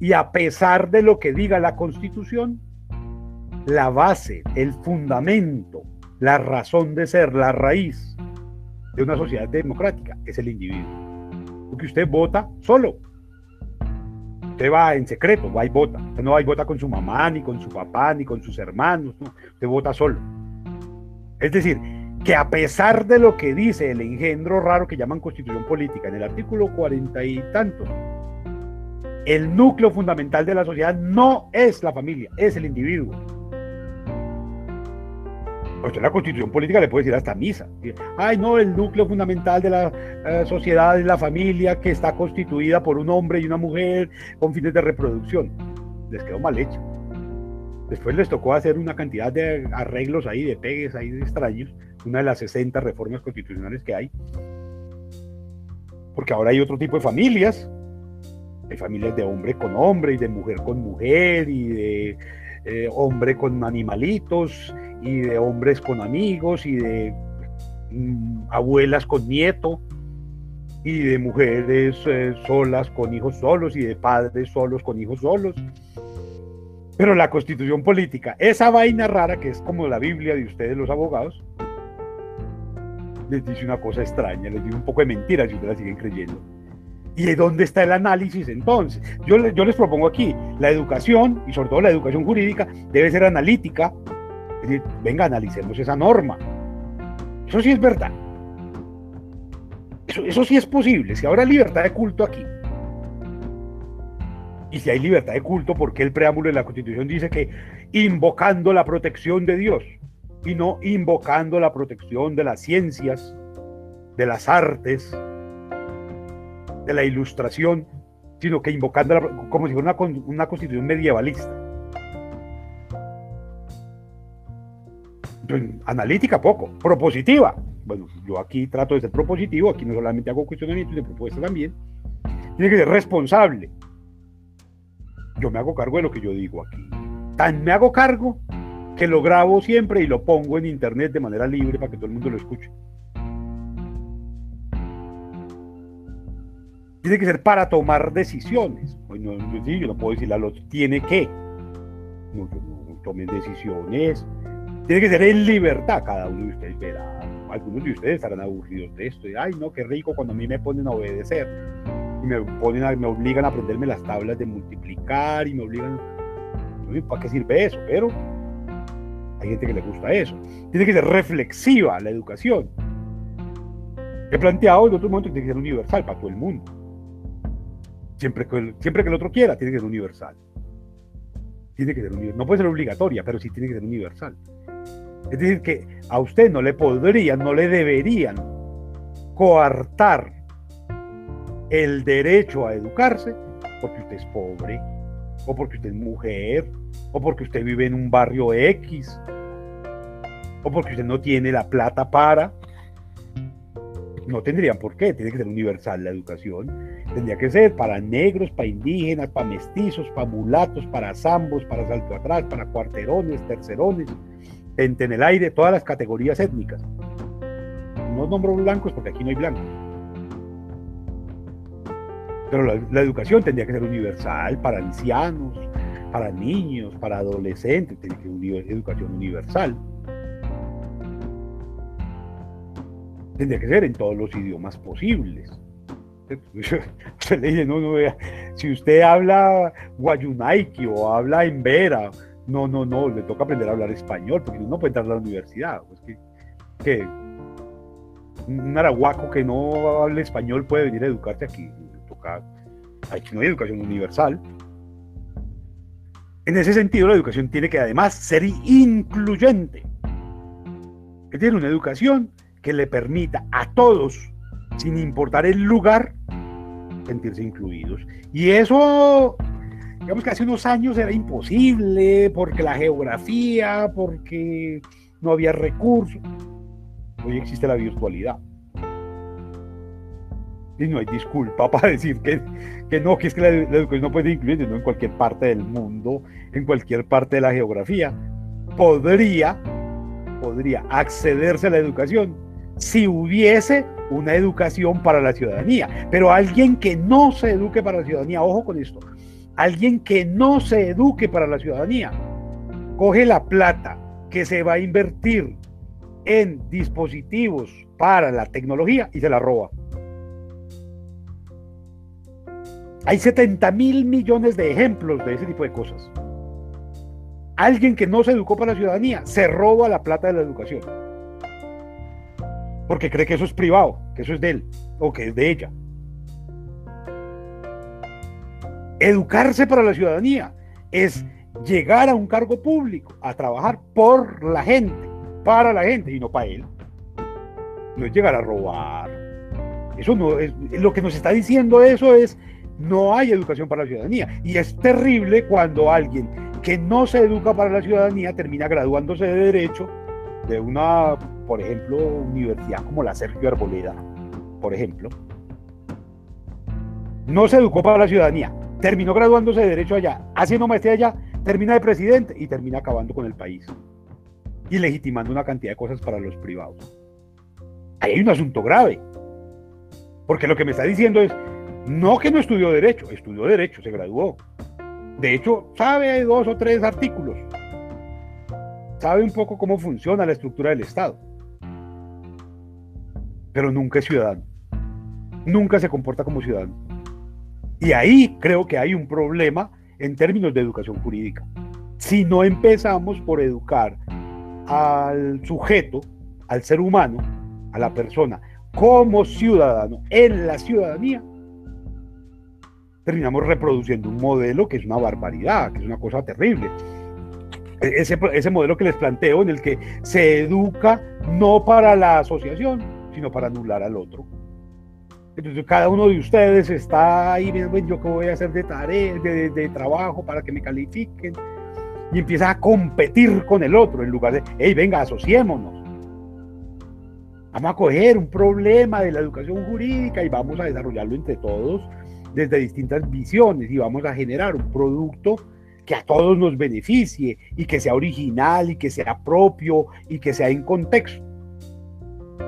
Y a pesar de lo que diga la Constitución, la base, el fundamento, la razón de ser, la raíz de una sociedad democrática es el individuo. Porque usted vota solo. Usted va en secreto, va y vota. Usted no va y vota con su mamá, ni con su papá, ni con sus hermanos. Usted vota solo. Es decir, que a pesar de lo que dice el engendro raro que llaman constitución política en el artículo cuarenta y tantos, el núcleo fundamental de la sociedad no es la familia, es el individuo usted la constitución política le puede decir hasta misa. Ay, no, el núcleo fundamental de la eh, sociedad es la familia que está constituida por un hombre y una mujer con fines de reproducción. Les quedó mal hecho. Después les tocó hacer una cantidad de arreglos ahí, de pegues ahí de extraños, una de las 60 reformas constitucionales que hay. Porque ahora hay otro tipo de familias. Hay familias de hombre con hombre y de mujer con mujer y de eh, hombre con animalitos y de hombres con amigos y de mm, abuelas con nieto y de mujeres eh, solas con hijos solos y de padres solos con hijos solos. Pero la constitución política, esa vaina rara que es como la Biblia de ustedes los abogados, les dice una cosa extraña, les dice un poco de mentiras y ustedes la siguen creyendo. ¿Y dónde está el análisis entonces? Yo, yo les propongo aquí, la educación, y sobre todo la educación jurídica, debe ser analítica. Es decir, venga, analicemos esa norma. Eso sí es verdad. Eso, eso sí es posible. Si habrá libertad de culto aquí, y si hay libertad de culto, ¿por qué el preámbulo de la Constitución dice que invocando la protección de Dios y no invocando la protección de las ciencias, de las artes, de la ilustración, sino que invocando como si fuera una, constitución medievalista. analítica poco, propositiva. Bueno, yo aquí trato de ser propositivo, aquí no solamente hago cuestionamientos de propuestas también. Tiene que ser responsable. Yo me hago cargo de lo que yo digo aquí. Tan me hago cargo que lo grabo siempre y lo pongo en internet de manera libre para que todo el mundo lo escuche. Tiene que ser para tomar decisiones. Pues no, yo no puedo decirle a los tiene que. No, tomen decisiones. Tiene que ser en libertad. Cada uno de ustedes verá. Algunos de ustedes estarán aburridos de esto. Ay, no, qué rico cuando a mí me ponen a obedecer. Me, ponen a, me obligan a aprenderme las tablas de multiplicar y me obligan. ¿Para qué sirve eso? Pero hay gente que le gusta eso. Tiene que ser reflexiva la educación. He planteado en otro momento que tiene que ser universal para todo el mundo. Siempre que, el, siempre que el otro quiera, tiene que ser universal. Tiene que ser universal. No puede ser obligatoria, pero sí tiene que ser universal. Es decir, que a usted no le podrían, no le deberían coartar el derecho a educarse porque usted es pobre, o porque usted es mujer, o porque usted vive en un barrio X, o porque usted no tiene la plata para. No tendrían por qué, tiene que ser universal la educación. Tendría que ser para negros, para indígenas, para mestizos, para mulatos, para zambos, para salto atrás, para cuarterones, tercerones, en el aire, todas las categorías étnicas. No nombro blancos porque aquí no hay blancos. Pero la, educación tendría que ser universal para ancianos, para niños, para adolescentes, tiene que ser educación universal. Tendría que ser en todos los idiomas posibles. Usted le dice, no, no, si usted habla guayunaiki o habla en vera, no, no, no, le toca aprender a hablar español, porque no puede entrar a la universidad. Pues que, un arahuaco que no hable español puede venir a educarse aquí aquí no hay educación universal. En ese sentido, la educación tiene que además ser incluyente. Que tiene una educación que le permita a todos, sin importar el lugar, sentirse incluidos. Y eso, digamos que hace unos años era imposible porque la geografía, porque no había recursos. Hoy existe la virtualidad y no hay disculpa para decir que, que no, que es que la, educación no puede incluir ¿no? en cualquier parte del mundo, en cualquier parte de la geografía. Podría, podría accederse a la educación si hubiese una educación para la ciudadanía. Pero alguien que no se eduque para la ciudadanía, ojo con esto, alguien que no se eduque para la ciudadanía, coge la plata que se va a invertir en dispositivos para la tecnología y se la roba. Hay 70 mil millones de ejemplos de ese tipo de cosas. Alguien que no se educó para la ciudadanía se roba la plata de la educación. Porque cree que eso es privado, que eso es de él o que es de ella. Educarse para la ciudadanía es llegar a un cargo público, a trabajar por la gente, para la gente y no para él. No es llegar a robar. Eso no es lo que nos está diciendo eso es no hay educación para la ciudadanía. Y es terrible cuando alguien que no se educa para la ciudadanía termina graduándose de derecho de una, por ejemplo, universidad como la Sergio Arboleda, por ejemplo. No se educó para la ciudadanía, terminó graduándose de derecho allá, haciendo maestría allá, termina de presidente y termina acabando con el país y legitimando una cantidad de cosas para los privados. Ahí hay un asunto grave, porque lo que me está diciendo es, no que no estudió Derecho, estudió Derecho, se graduó. De hecho, sabe dos o tres artículos. Sabe un poco cómo funciona la estructura del Estado. Pero nunca es ciudadano. Nunca se comporta como ciudadano. Y ahí creo que hay un problema en términos de educación jurídica. Si no empezamos por educar al sujeto, al ser humano, a la persona, como ciudadano, en la ciudadanía, terminamos reproduciendo un modelo que es una barbaridad, que es una cosa terrible. E-, ese, ese modelo que les planteo en el que se educa no para la asociación, sino para anular al otro. Entonces cada uno de ustedes está ahí, viendo yo qué voy a hacer de tarea, de, trabajo para que me califiquen, y empieza a competir con el otro en lugar de, hey, venga, asociémonos. Vamos a coger un problema de la educación jurídica y vamos a desarrollarlo entre todos desde distintas visiones y vamos a generar un producto que a todos nos beneficie y que sea original y que sea propio y que sea en contexto.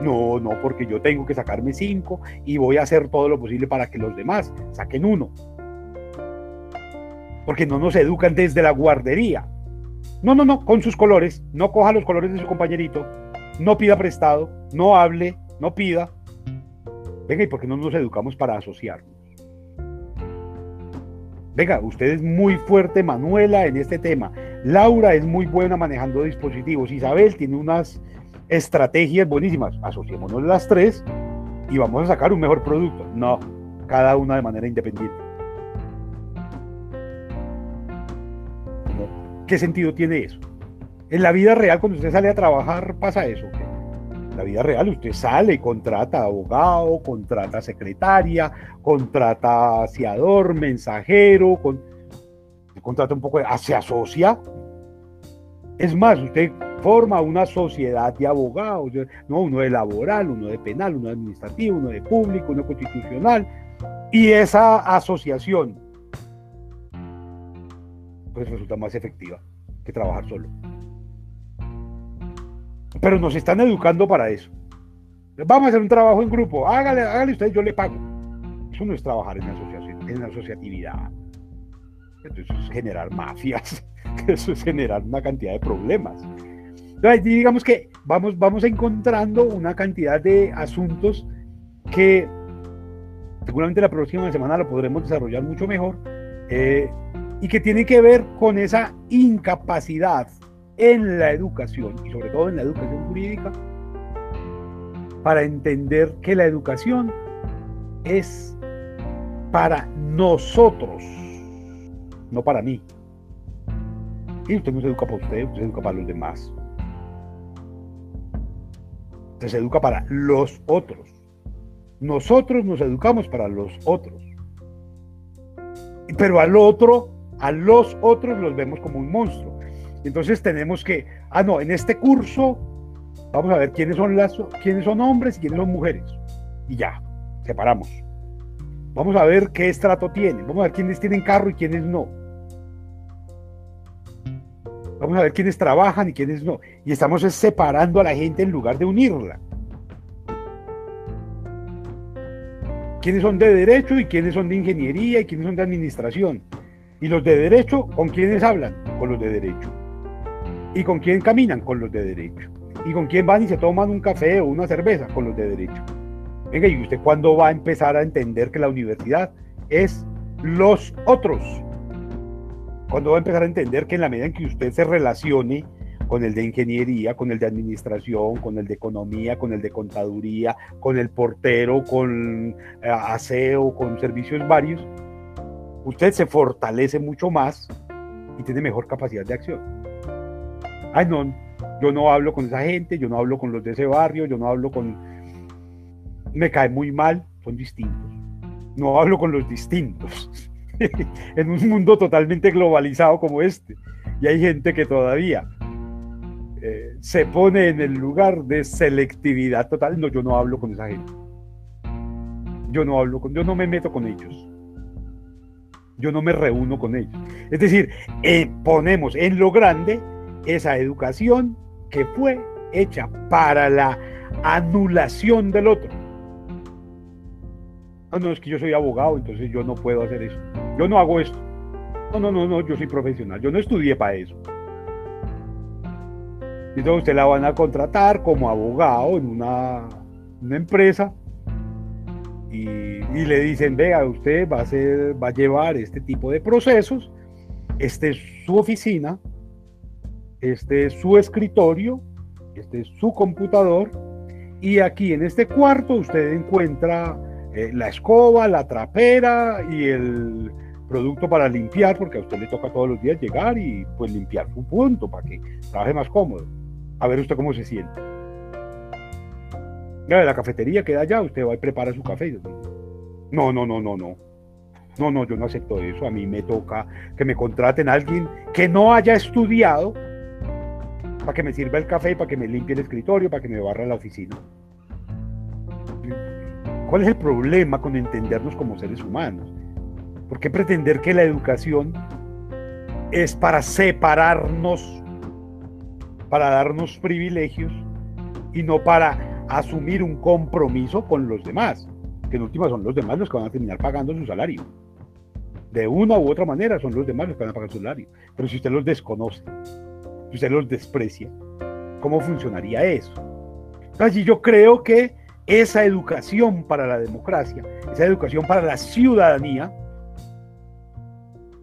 No, no, porque yo tengo que sacarme cinco y voy a hacer todo lo posible para que los demás saquen uno. Porque no nos educan desde la guardería. No, no, no, con sus colores. No coja los colores de su compañerito. No pida prestado. No hable. No pida. Venga, ¿y por qué no nos educamos para asociarnos? Venga, usted es muy fuerte, Manuela, en este tema. Laura es muy buena manejando dispositivos. Isabel tiene unas estrategias buenísimas. Asociémonos las tres y vamos a sacar un mejor producto. No, cada una de manera independiente. ¿Qué sentido tiene eso? En la vida real, cuando usted sale a trabajar, pasa eso. En la vida real, usted sale y contrata abogado, contrata secretaria, contrata aseador, mensajero, con, contrata un poco, de, se asocia. Es más, usted forma una sociedad de abogados, ¿no? uno de laboral, uno de penal, uno de administrativo, uno de público, uno constitucional, y esa asociación pues resulta más efectiva que trabajar solo. Pero nos están educando para eso. Vamos a hacer un trabajo en grupo, hágale, hágale usted, yo le pago. Eso no es trabajar en asociación, en asociatividad. Eso es generar mafias, eso es generar una cantidad de problemas. Entonces, digamos que vamos, vamos encontrando una cantidad de asuntos que seguramente la próxima semana lo podremos desarrollar mucho mejor eh, y que tienen que ver con esa incapacidad en la educación y sobre todo en la educación jurídica para entender que la educación es para nosotros, no para mí. Y usted no se educa para usted, usted se educa para los demás. Usted se educa para los otros. Nosotros nos educamos para los otros. Pero al otro, a los otros los vemos como un monstruo. Entonces tenemos que, ah, no, en este curso vamos a ver quiénes son, las, quiénes son hombres y quiénes son mujeres. Y ya, separamos. Vamos a ver qué estrato tienen. Vamos a ver quiénes tienen carro y quiénes no. Vamos a ver quiénes trabajan y quiénes no. Y estamos separando a la gente en lugar de unirla. quiénes son de derecho y quiénes son de ingeniería y quiénes son de administración. Y los de derecho, ¿con quiénes hablan? Con los de derecho. ¿Y con quién caminan? Con los de derecho. ¿Y con quién van y se toman un café o una cerveza? Con los de derecho. Venga, ¿y usted cuándo va a empezar a entender que la universidad es los otros? ¿Cuándo va a empezar a entender que en la medida en que usted se relacione con el de ingeniería, con el de administración, con el de economía, con el de contaduría, con el portero, con eh, aseo, con servicios varios, usted se fortalece mucho más y tiene mejor capacidad de acción. Ay, no, yo no hablo con esa gente, yo no hablo con los de ese barrio, yo no hablo con... Me cae muy mal, son distintos. No hablo con los distintos. en un mundo totalmente globalizado como este. Y hay gente que todavía eh, se pone en el lugar de selectividad total. No, yo no hablo con esa gente. Yo no hablo con, yo no me meto con ellos. Yo no me reúno con ellos. Es decir, eh, ponemos en lo grande esa educación que fue hecha para la anulación del otro. No, no, es que yo soy abogado, entonces yo no puedo hacer eso. Yo no hago esto. No, no, no, no, yo soy profesional. Yo no estudié para eso. Entonces usted la van a contratar como abogado en una, empresa y, le dicen, vea, usted va a, va a llevar este tipo de procesos, este es su oficina, este es su escritorio, este es su computador y aquí en este cuarto usted encuentra eh, la escoba, la trapera y el producto para limpiar, porque a usted le toca todos los días llegar y pues limpiar su punto para que trabaje más cómodo a ver usted cómo se siente. la cafetería queda allá, usted va y prepara su café. No, no, no, no, no. No, no, yo no acepto eso. A mí me toca que me contraten a alguien que no haya estudiado para que me sirva el café, para que me limpie el escritorio, para que me barra la oficina. ¿Cuál es el problema con entendernos como seres humanos? ¿Por qué pretender que la educación es para separarnos para darnos privilegios y no para asumir un compromiso con los demás, que en última son los demás los que van a terminar pagando su salario. De una u otra manera son los demás los que van a pagar su salario. Pero si usted los desconoce, si usted los desprecia, ¿cómo funcionaría eso? Entonces yo creo que esa educación para la democracia, esa educación para la ciudadanía,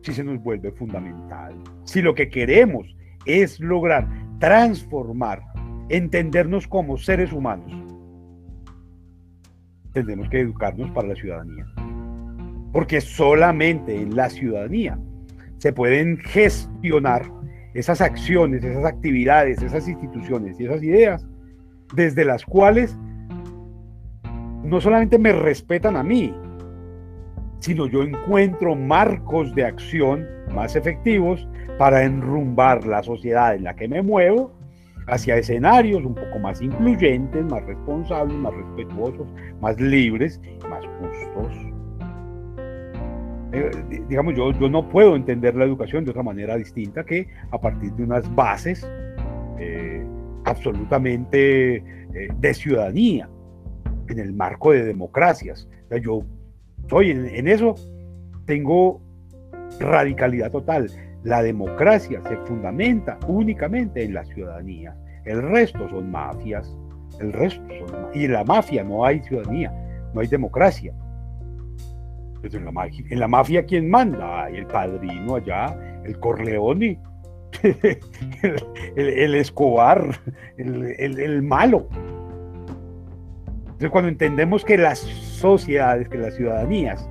sí se nos vuelve fundamental. Si lo que queremos es lograr transformar, entendernos como seres humanos, tenemos que educarnos para la ciudadanía. Porque solamente en la ciudadanía se pueden gestionar esas acciones, esas actividades, esas instituciones y esas ideas, desde las cuales no solamente me respetan a mí, sino yo encuentro marcos de acción más efectivos para enrumbar la sociedad en la que me muevo hacia escenarios un poco más incluyentes, más responsables, más respetuosos, más libres, más justos. Eh, digamos, yo, yo no puedo entender la educación de otra manera distinta que a partir de unas bases eh, absolutamente eh, de ciudadanía, en el marco de democracias. yo en eso, tengo radicalidad total. La democracia se fundamenta únicamente en la ciudadanía. El resto son mafias. El resto son Y en la mafia no hay ciudadanía, no hay democracia. en, la mafia, en la mafia, ¿quién manda? El padrino allá, el Corleone, el, Escobar, el, malo. Entonces, cuando entendemos que las sociedades, que las ciudadanías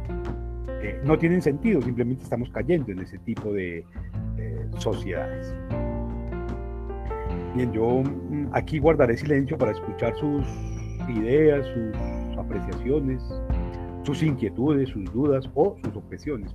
eh, no tienen sentido, simplemente estamos cayendo en ese tipo de sociedades. Bien, yo mm, aquí guardaré silencio para escuchar sus ideas, sus apreciaciones, sus inquietudes, sus dudas o sus objeciones.